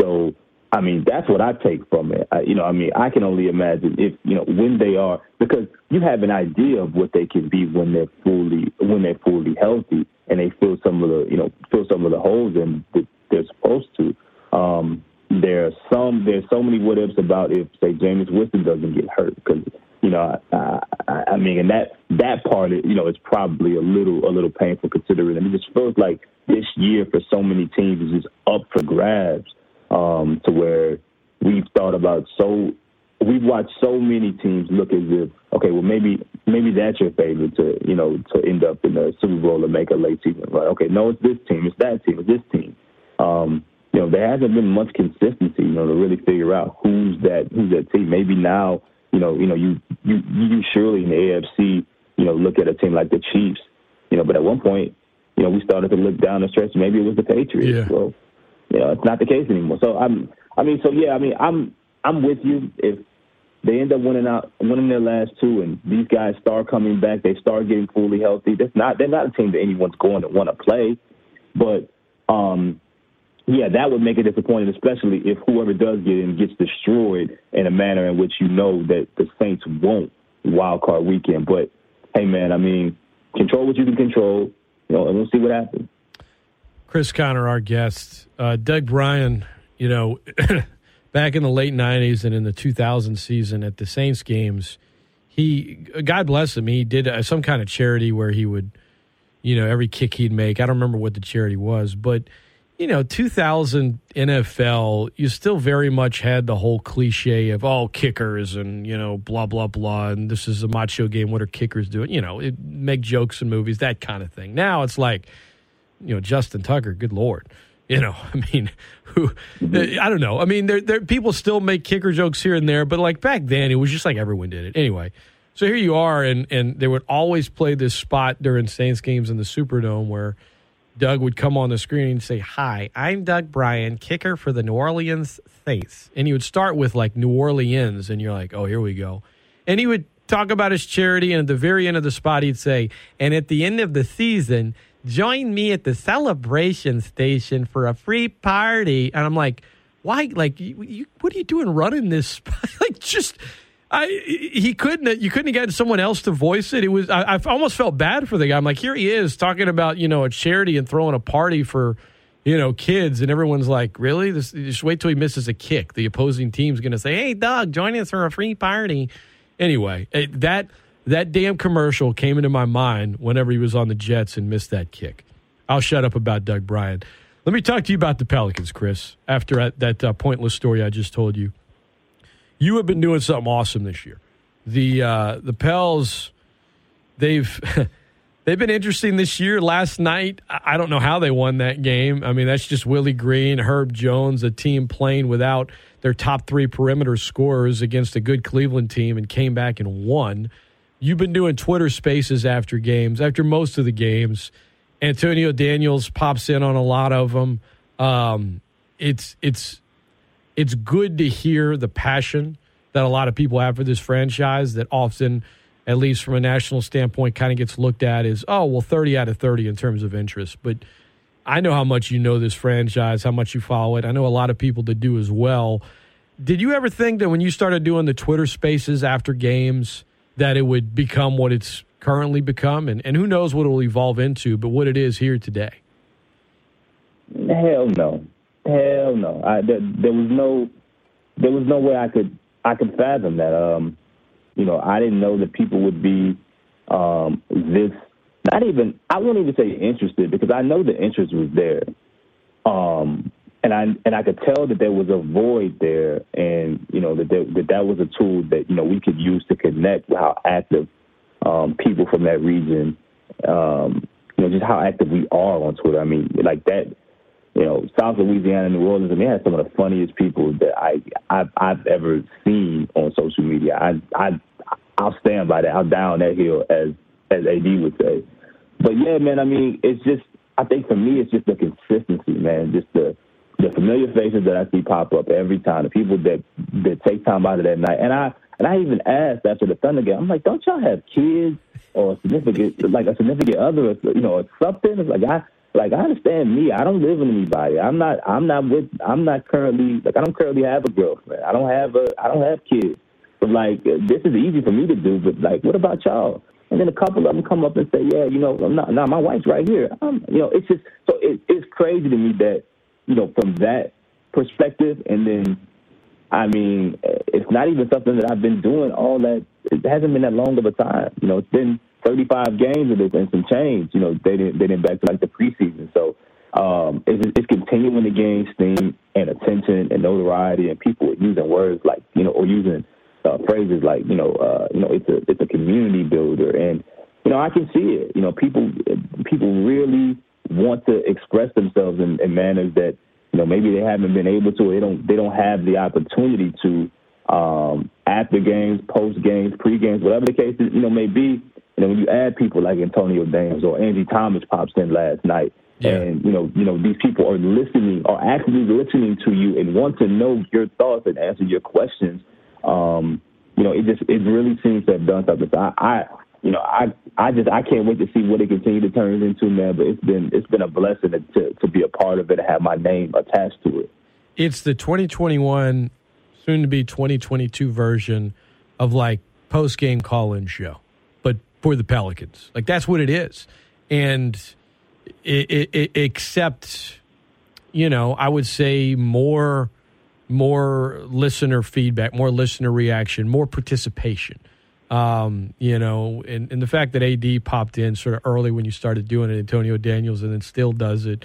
S10: So, I mean, that's what I take from it. I, you know, I mean, I can only imagine if you know when they are because you have an idea of what they can be when they're fully when they're fully healthy and they fill some of the you know fill some of the holes in that they're supposed to. Um, there are some there's so many what ifs about if say Jameis Winston doesn't get hurt because you know I, I, I mean and that that part you know is probably a little a little painful considering and it just feels like this year for so many teams is just up for grabs um, to where we've thought about so we've watched so many teams look as if okay, well maybe maybe that's your favorite to you know to end up in the Super Bowl and make a late season run. Okay, no, it's this team, it's that team, it's this team. Um, you know, there hasn't been much consistency, you know, to really figure out who's that who's that team. Maybe now, you know, you know, you you you surely in the AFC, you know, look at a team like the Chiefs, you know, but at one point, you know, we started to look down the stretch. Maybe it was the Patriots.
S1: Yeah.
S10: Well, you know, it's not the case anymore. So I'm, I mean, so yeah, I mean, I'm I'm with you. If they end up winning out, winning their last two, and these guys start coming back, they start getting fully healthy. That's not they're not a team that anyone's going to want to play, but um, yeah, that would make it disappointing, especially if whoever does get in gets destroyed in a manner in which you know that the Saints won't wild card weekend. But hey, man, I mean, control what you can control, you know, and we'll see what happens.
S1: Chris Conner, our guest, uh, Doug Brien, you know, back in the late '90s and in the 2000 season at the Saints games, he, God bless him, he did uh, some kind of charity where he would, you know, every kick he'd make. I don't remember what the charity was, but you know, 2000 NFL, you still very much had the whole cliche of all oh, kickers and you know, blah blah blah, and this is a macho game. What are kickers doing? You know, it, make jokes in movies, that kind of thing. Now it's like you know Justin Tucker. Good lord, you know. I mean, who? I don't know. I mean, there, there people still make kicker jokes here and there, but like back then, it was just like everyone did it anyway. So here you are, and and they would always play this spot during Saints games in the Superdome where Doug would come on the screen and say, "Hi, I'm Doug Brien, kicker for the New Orleans Saints," and he would start with like New Orleans, and you're like, "Oh, here we go," and he would talk about his charity, and at the very end of the spot, he'd say, "And at the end of the season." Join me at the celebration station for a free party. And I'm like, why? Like, you, you, what are you doing running this? like, just. I, he couldn't. You couldn't get someone else to voice it. It was. I, I, almost felt bad for the guy. I'm like, here he is talking about you know a charity and throwing a party for you know kids, and everyone's like, really? This, just wait till he misses a kick. The opposing team's going to say, hey, Doug, join us for a free party. Anyway, it, that that damn commercial came into my mind whenever he was on the Jets and missed that kick. I'll shut up about Doug Brien. Let me talk to you about the Pelicans, Chris, after that uh, pointless story I just told you. You have been doing something awesome this year. The uh, the Pels, they've they've been interesting this year. Last night, I don't know how they won that game. I mean, that's just Willie Green, Herb Jones, a team playing without their top three perimeter scorers against a good Cleveland team and came back and won. You've been doing Twitter spaces after games, after most of the games. Antonio Daniels pops in on a lot of them. Um, it's it's it's good to hear the passion that a lot of people have for this franchise. That often, at least from a national standpoint, kind of gets looked at as oh well, thirty out of thirty in terms of interest. But I know how much you know this franchise, how much you follow it. I know a lot of people that do as well. Did you ever think that when you started doing the Twitter spaces after games? That it would become what it's currently become, and, and who knows what it will evolve into, but what it is here today.
S10: Hell no, hell no. I, there, there was no, there was no way I could I could fathom that. Um, you know, I didn't know that people would be um, this. Not even I won't even say interested because I know the interest was there. Um, and I and I could tell that there was a void there, and you know that there, that that was a tool that you know we could use to connect with how active um, people from that region, um, you know, just how active we are on Twitter. I mean, like that, you know, South Louisiana, New Orleans, I mean, had some of the funniest people that I I've, I've ever seen on social media. I I I'll stand by that. I'll down that hill, as as AD would say. But yeah, man, I mean, it's just I think for me, it's just the consistency, man. Just the the familiar faces that I see pop up every time, the people that that take time out of that night. And I and I even asked after the Thunder game, I'm like, don't y'all have kids or a significant like a significant other, or, you know, or something? It's like I like I understand me. I don't live with anybody. I'm not. I'm not with. I'm not currently like I don't currently have a girlfriend. I don't have a. I don't have kids. But like this is easy for me to do. But like, what about y'all? And then a couple of them come up and say, yeah, you know, I'm not. Now my wife's right here. Um, you know, it's just so it, it's crazy to me that you know from that perspective, and then I mean, it's not even something that I've been doing all that. It hasn't been that long of a time. You know, it's been 35 games and some change. You know, they didn't they didn't back to like the preseason. So um, it's, it's continuing to gain steam and attention and notoriety, and people using words like you know, or using uh, phrases like you know, uh, you know, it's a it's a community builder, and you know, I can see it. You know, people people really want to express themselves in, in manners that you know maybe they haven't been able to. Or they don't they don't have the opportunity to um, after games, post games, pre games, whatever the case is, you know may be. You know, when you add people like Antonio Daniels or Andy Thomas pops in last night, yeah. and you know, you know, these people are listening, are actively listening to you and want to know your thoughts and answer your questions. Um, you know, it just it really seems to have done something. So I, I you know, I I just I can't wait to see what it continues to turn into, man. But it's been it's been a blessing to to be a part of it and have my name attached to it.
S1: It's the 2021, soon to be 2022 version of like post game call in show but for the Pelicans. Like that's what it is, and it, it, it, except you know, I would say more more listener feedback, more listener reaction, more participation. Um, you know, and, and the fact that AD popped in sort of early when you started doing it, Antonio Daniels, and then still does it.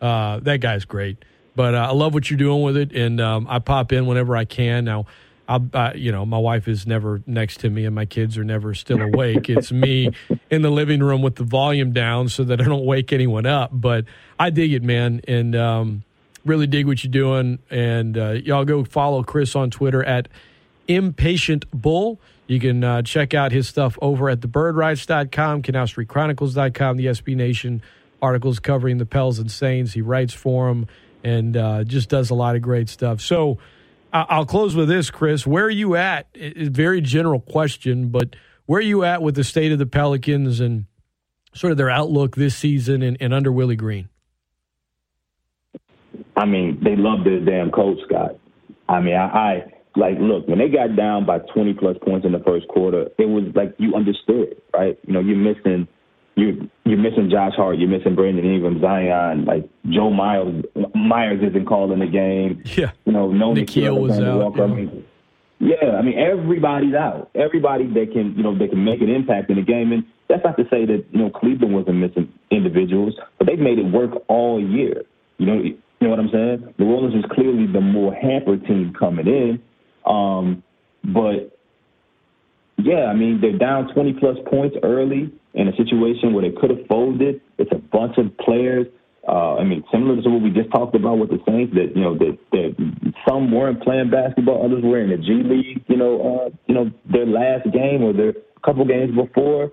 S1: Uh, that guy's great. But uh, I love what you're doing with it, and um, I pop in whenever I can. Now, I'll, uh, you know, my wife is never next to me and my kids are never still awake. it's me in the living room with the volume down so that I don't wake anyone up. But I dig it, man, and um, really dig what you're doing. And uh, y'all go follow Chris on Twitter at Impatient Bull. You can uh, check out his stuff over at thebirdwrites.com, canalstreetchronicles.com, the SB Nation articles covering the Pels and Saints. He writes for them and uh, just does a lot of great stuff. So, I'll close with this, Chris. Where are you at? It's a very general question, but where are you at with the state of the Pelicans and sort of their outlook this season and, and under Willie Green?
S10: I mean, they love their damn coach, Scott. I mean, I, I like look when they got down by 20 plus points in the first quarter, it was like you understood, right? You know, you're missing you you're missing Josh Hart, you're missing Brandon Ingram, Zion, like Joel Meyers Myers isn't calling the game.
S1: Yeah.
S10: You know, no
S1: Nickeil was out.
S10: Yeah. I mean, yeah, I mean everybody's out. Everybody that can you know that can make an impact in the game. And that's not to say that, you know, Cleveland wasn't missing individuals, but they've made it work all year. You know you know what I'm saying? The Rollins is clearly the more hampered team coming in. Um, but yeah, I mean they're down twenty plus points early in a situation where they could have folded. It's a bunch of players. Uh, I mean, similar to what we just talked about with the Saints, that you know that, that some weren't playing basketball, others were in the G League. You know, uh, you know their last game or their couple games before,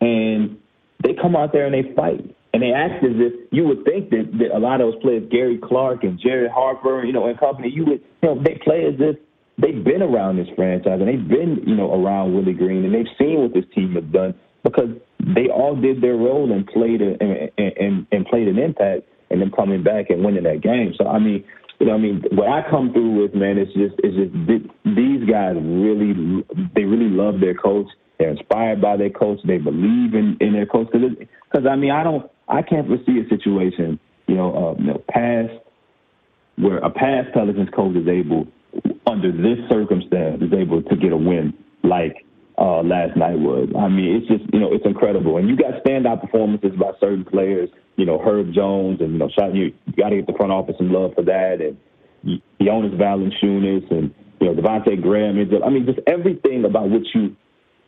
S10: and they come out there and they fight. And they act as if you would think that, that a lot of those players, Gary Clark and Jared Harper, you know, and company, you would, you know, they play as if they've been around this franchise and they've been, you know, around Willie Green and they've seen what this team has done because they all did their role and played a, and, and, and played an impact, and then coming back and winning that game. So I mean, you know, I mean, what I come through with, man, it's just it's just these guys really they really love their coach. They're inspired by their coach. They believe in in their coach. Because because I mean, I don't, I can't foresee a situation, you know, uh, you know, past where a past Pelicans coach is able, under this circumstance, is able to get a win like uh, last night was. I mean, it's just you know it's incredible, and you got standout performances by certain players. You know, Herb Jones, and you know, shot you, got to get the front office some love for that, and Jonas Valanciunas, and you know Devonte' Graham. I mean, just everything about what you,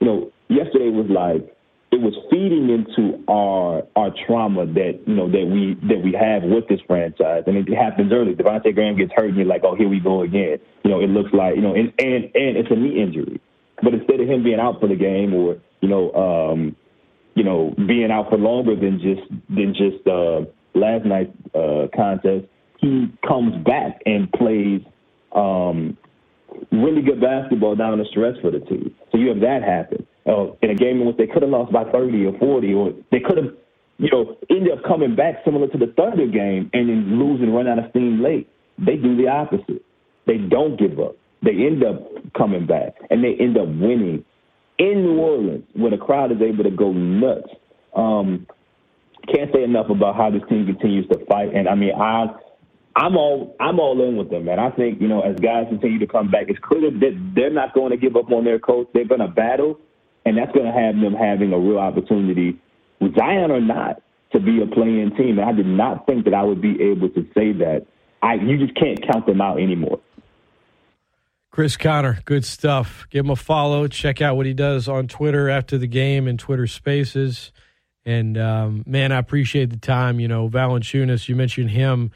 S10: you know, yesterday was like it was feeding into our our trauma that you know that we that we have with this franchise, and it happens early. Devonte' Graham gets hurt, and you're like, oh, here we go again. You know, it looks like you know, and and and it's a knee injury. But instead of him being out for the game or, you know, um, you know, being out for longer than just than just uh, last night's uh, contest, he comes back and plays um, really good basketball down the stretch for the team. So you have that happen uh, in a game in which they could have lost by 30 or 40, or they could have, you know, ended up coming back similar to the Thunder game and then losing, run out of steam late. They do the opposite. They don't give up. They end up coming back and they end up winning in New Orleans where the crowd is able to go nuts. Um, can't say enough about how this team continues to fight. And I mean, I I'm all I'm all in with them, man. I think you know as guys continue to come back, it's clear that they're not going to give up on their coach. They're going to battle, and that's going to have them having a real opportunity, with Zion or not, to be a playing team. And I did not think that I would be able to say that. I you just can't count them out anymore.
S1: Chris Conner, good stuff. Give him a follow. Check out what he does on Twitter after the game and Twitter Spaces. And um, man, I appreciate the time. You know, Valanciunas, you mentioned him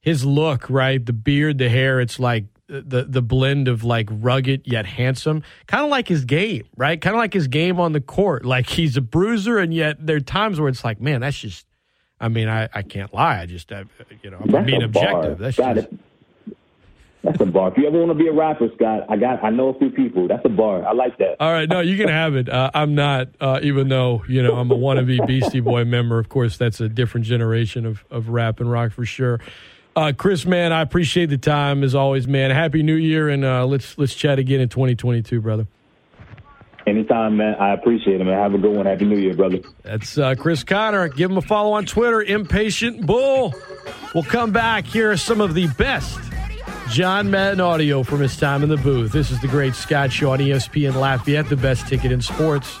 S1: his look, right? The beard, the hair, it's like the the blend of like rugged yet handsome, kind of like his game, right? Kind of like his game on the court. Like he's a bruiser, and yet there are times where it's like, man, that's just. I mean, I, I can't lie. I just, I, you know, I'm
S10: that's
S1: being objective. That's
S10: Scott,
S1: just.
S10: That's a bar. If you ever want to be a rapper, Scott, I got, I know a few people. That's a bar. I like that.
S1: All right, no, you can have it. Uh, I'm not, uh, even though you know I'm a wannabe Beastie Boy member. Of course, that's a different generation of of rap and rock for sure. Uh, Chris, man, I appreciate the time as always, man. Happy New Year, and uh, let's let's chat again in 2022, brother.
S10: Anytime, man. I appreciate it, man. Have a good one. Happy New Year, brother.
S1: That's uh, Chris Conner. Give him a follow on Twitter, Impatient Bull. We'll come back. Here are some of the best John Madden audio from his time in the booth. This is the Great Scott Show on ESPN Lafayette, the best ticket in sports.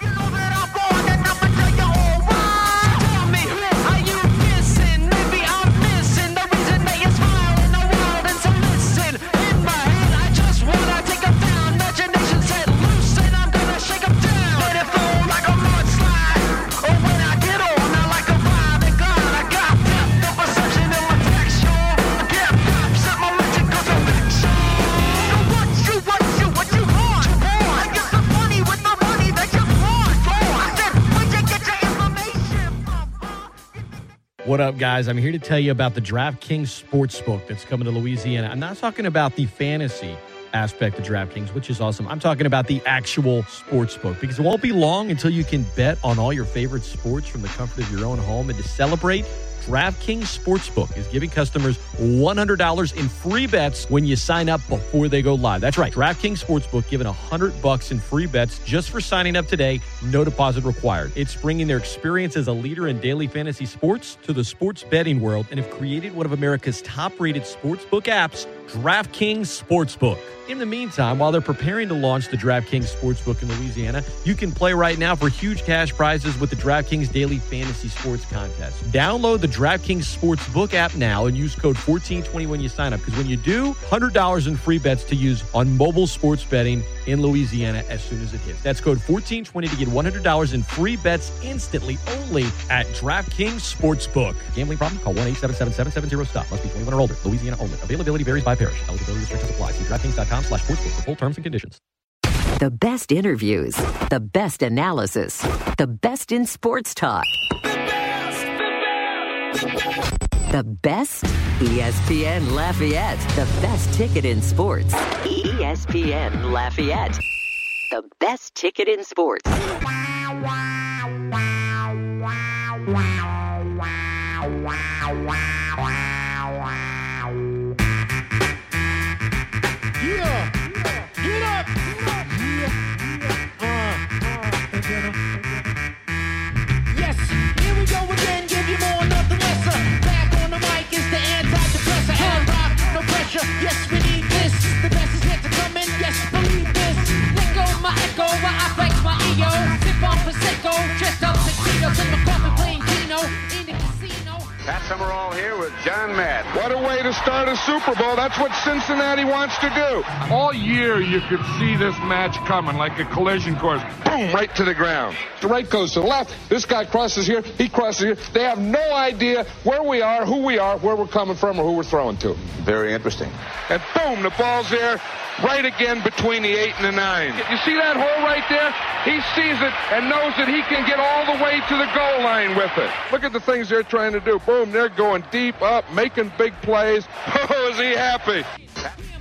S1: What up, guys? I'm here to tell you about the DraftKings Sportsbook that's coming to Louisiana. I'm not talking about the fantasy aspect of DraftKings, which is awesome. I'm talking about the actual sportsbook because it won't be long until you can bet on all your favorite sports from the comfort of your own home. And to celebrate, DraftKings Sportsbook is giving customers $100 in free bets when you sign up before they go live. That's right. DraftKings Sportsbook giving 100 bucks in free bets just for signing up today. No deposit required. It's bringing their experience as a leader in daily fantasy sports to the sports betting world and have created one of America's top-rated sportsbook apps, DraftKings Sportsbook. In the meantime, while they're preparing to launch the DraftKings Sportsbook in Louisiana, you can play right now for huge cash prizes with the DraftKings Daily Fantasy Sports Contest. Download the DraftKings Sportsbook app now and use code 1420 when you sign up because when you do, $100 in free bets to use on mobile sports betting in Louisiana as soon as it hits. That's code 1420 to get $100 in free bets instantly only at DraftKings Sportsbook. Gambling problem? Call 1-877-770-STOP. Must be 21 or older. Louisiana only. Availability varies by parish. Eligibility restrictions apply. See DraftKings.com slash sportsbook for full terms and conditions.
S7: The best interviews, the best analysis, the best in sports talk. The best The best. ESPN Lafayette. The best ticket in sports. ESPN Lafayette. The best ticket in sports.
S11: Yes, we go again. Give you more, nothing lesser. Uh, back on the mic is the no pressure. Yes, we need this. The best is yet to come in. Yes, believe this. Let go my echo while I flex my ego. On prosecco, dressed up in my coffin playing
S5: Pat Summerall here with John Madden.
S3: What a way to start a Super Bowl. That's what Cincinnati wants to do. All year you could see this match coming like a collision course. Boom, right to the ground. The right goes to the left. This guy crosses here. He crosses here. They have no idea where we are, who we are, where we're coming from, or who we're throwing to.
S5: Very interesting.
S3: And boom, the ball's there. Right again between the eight and the nine. You see that hole right there? He sees it and knows that he can get all the way to the goal line with it. Look at the things they're trying to do. Boom, they're going deep up, making big plays. Oh, is he happy?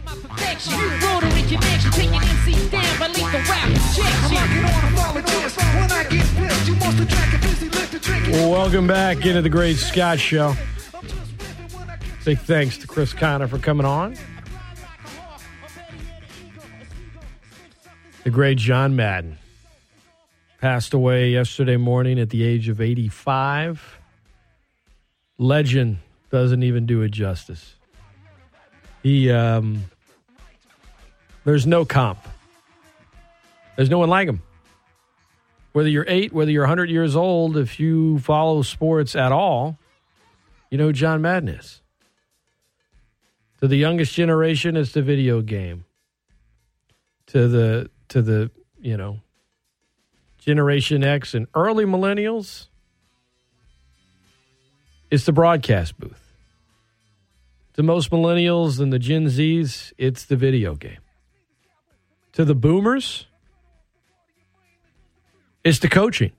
S11: Perfection. Rotary connection, taking MCs down by lethal rap injection.
S12: When I get pissed, you must attract a busy lift to drink it.
S1: Welcome back into the Great Scott Show. Big thanks to Chris Conner for coming on. The great John Madden passed away yesterday morning at the age of 85. Legend doesn't even do it justice. He, um, there's no comp. There's no one like him. Whether you're eight, whether you're 100 years old, if you follow sports at all, you know John Madden is. To the youngest generation, it's the video game. To the to the you know Generation X and early millennials, it's the broadcast booth. To most millennials and the Gen Zs, it's the video game. To the boomers, it's the coaching.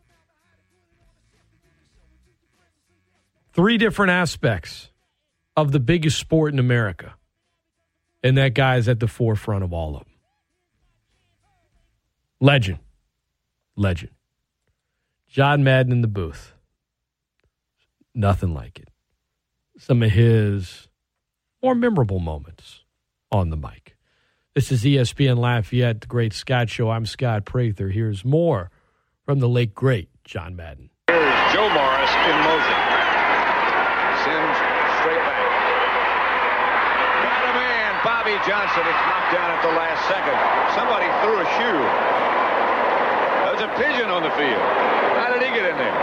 S1: Three different aspects of the biggest sport in America. And that guy is at the forefront of all of them. Legend. Legend. John Madden in the booth. Nothing like it. Some of his more memorable moments on the mic. This is ESPN Lafayette, the Great Scott Show. I'm Scott Prather. Here's more from the late, great John Madden.
S5: Here's Joe Morris in motion. Simms straight back. Got a man, Bobby Johnson. It's knocked down at the last second. Somebody threw a shoe. A pigeon on the field. How did he get in there?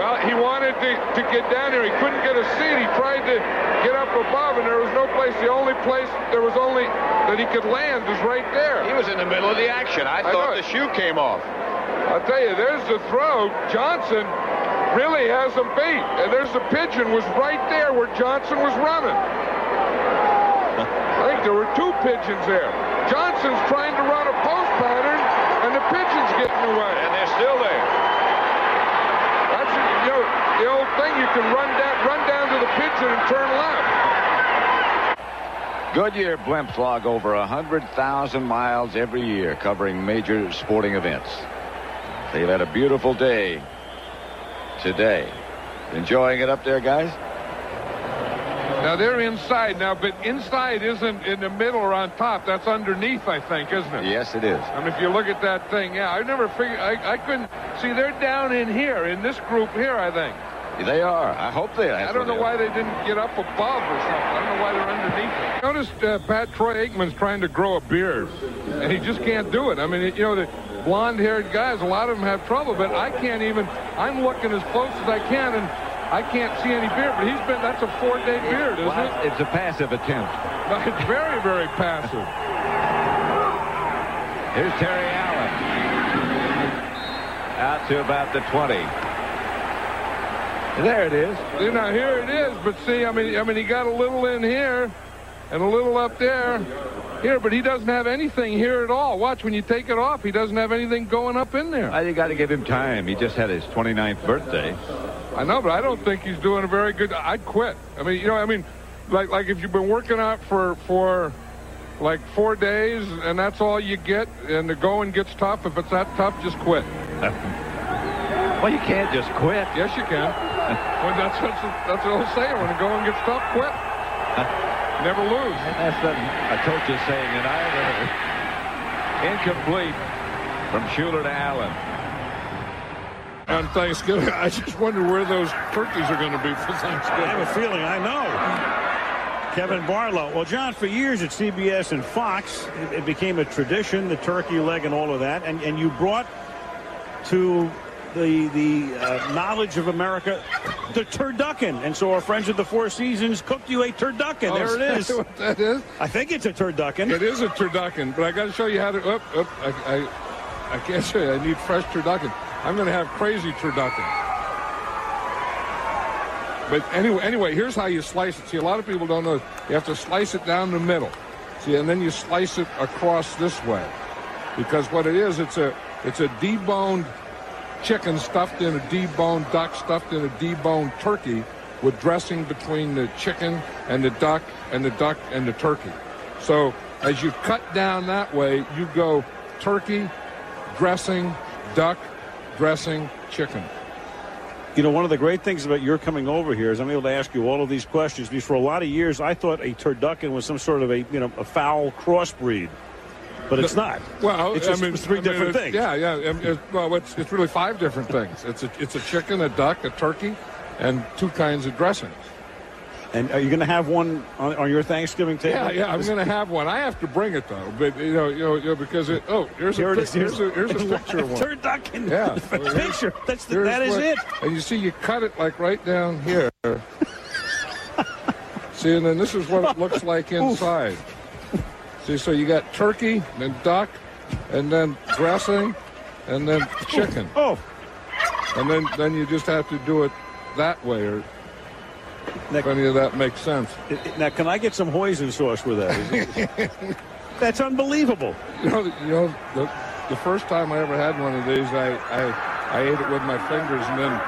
S3: Well, he wanted to, to get down there. He couldn't get a seat. He tried to get up above, and there was no place. The only place there was only that he could land was right there.
S5: He was in the middle of the action. I,
S3: I
S5: thought the shoe came off.
S3: I'll tell you, there's the throw. Johnson really has him beat. And there's the pigeon was right there where Johnson was running. I think there were two pigeons there. Johnson's trying to run a post pattern, and the pigeon's getting away.
S5: And they're still there.
S3: That's you know the old thing. You can run down, run down to the pigeon and turn left.
S5: Goodyear blimps log over 100,000 miles every year covering major sporting events. They've had a beautiful day today. Enjoying it up there, guys?
S3: Now they're inside now, but inside isn't in the middle or on top. That's underneath, I think, isn't it?
S5: Yes, it is.
S3: I mean, if you look at that thing, yeah, I never figured. I, I couldn't see. They're down in here in this group here. I think.
S5: They are. I hope they are.
S3: I don't know why they didn't get up above or something. I don't know why they're underneath it. Noticed uh, Pat Troy Aikman's trying to grow a beard, and he just can't do it. I mean, you know, the blonde-haired guys, a lot of them have trouble, but I can't even. I'm looking as close as I can, and I can't see any beard. But he's been. That's a four-day beard, isn't
S5: Well,
S3: it?
S5: It's a passive attempt.
S3: But it's very, very passive.
S5: Here's Terry Allen. Out to about the 20. There it is.
S3: See, now here it is, but see, I mean, I mean, he got a little in here, and a little up there, here, but he doesn't have anything here at all. Watch when you take it off, he doesn't have anything going up in there.
S5: I got to give him time. He just had his 29th birthday.
S3: I know, but I don't think he's doing a very good. I'd quit. I mean, you know, I mean, like like if you've been working out for for like four days and that's all you get, and the going gets tough. If it's that tough, just quit.
S5: Well, you can't just quit.
S3: Yes, you can. well, that's that's that's what I'm saying. When the going gets tough, quit. Never lose.
S5: That's a, a coach's saying that I ever heard. Incomplete from Shuler to Allen.
S3: On Thanksgiving, I just wonder where those turkeys are going to be for Thanksgiving.
S2: I have a feeling I know. Kevin Barlow. Well, John, for years at CBS and Fox, it, it became a tradition, the turkey leg and all of that. And, and you brought to the the uh, knowledge of America the turducken. And so our friends at the Four Seasons cooked you a turducken.
S3: Oh,
S2: there it
S3: is
S2: is.
S3: what that is?
S2: I think it's a turducken.
S3: It is a turducken, but I got to show you how to. Up, up. I, I, I can't show you. I need fresh turducken. I'm going to have crazy turducken. But anyway, anyway, here's how you slice it. See, a lot of people don't know. You have to slice it down the middle. See, and then you slice it across this way, because what it is, it's a it's a deboned chicken stuffed in a deboned duck stuffed in a deboned turkey with dressing between the chicken and the duck and the duck and the turkey. So as you cut down that way, you go turkey, dressing, duck, dressing, chicken.
S2: You know, one of the great things about your coming over here is I'm able to ask you all of these questions because for a lot of years I thought a turducken was some sort of a you know a foul crossbreed, but it's not.
S3: Well,
S2: it's just
S3: I mean, it's
S2: three
S3: I mean,
S2: different
S3: it's-
S2: things.
S3: Yeah, yeah. It's- well, it's, it's really five different things. It's a it's a chicken, a duck, a turkey, and two kinds of dressings.
S2: And are you going to have one on, on your Thanksgiving table?
S3: Yeah, yeah. I'm going to have one. I have to bring it though, but you know, you know, you know because it. Oh, here's
S2: Here
S3: a
S2: it
S3: here's a here's a picture of one.
S2: Turducken.
S3: Yeah,
S2: The
S3: well, here's-
S2: picture. That's the, that is it.
S3: And you see, you cut it like right down here. see, and then this is what it looks like inside. See, so you got turkey, then duck, and then dressing, and then chicken.
S2: Oh,
S3: and then then you just have to do it that way, or if any of that makes sense.
S2: Now, can I get some hoisin sauce with that? That's unbelievable.
S3: You know, you know, the, the first time I ever had one of these, I, I, I ate it with my fingers, and then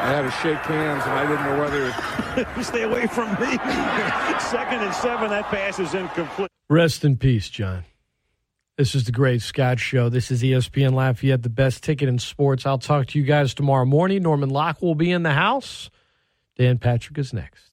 S3: I had to shake hands, and I didn't know whether it.
S2: Stay away from me. Second and seven. That pass is incomplete.
S1: Rest in peace, John. This is the Great Scott Show. This is ESPN Lafayette, the best ticket in sports. I'll talk to you guys tomorrow morning. Norman Locke will be in the house. Dan Patrick is next.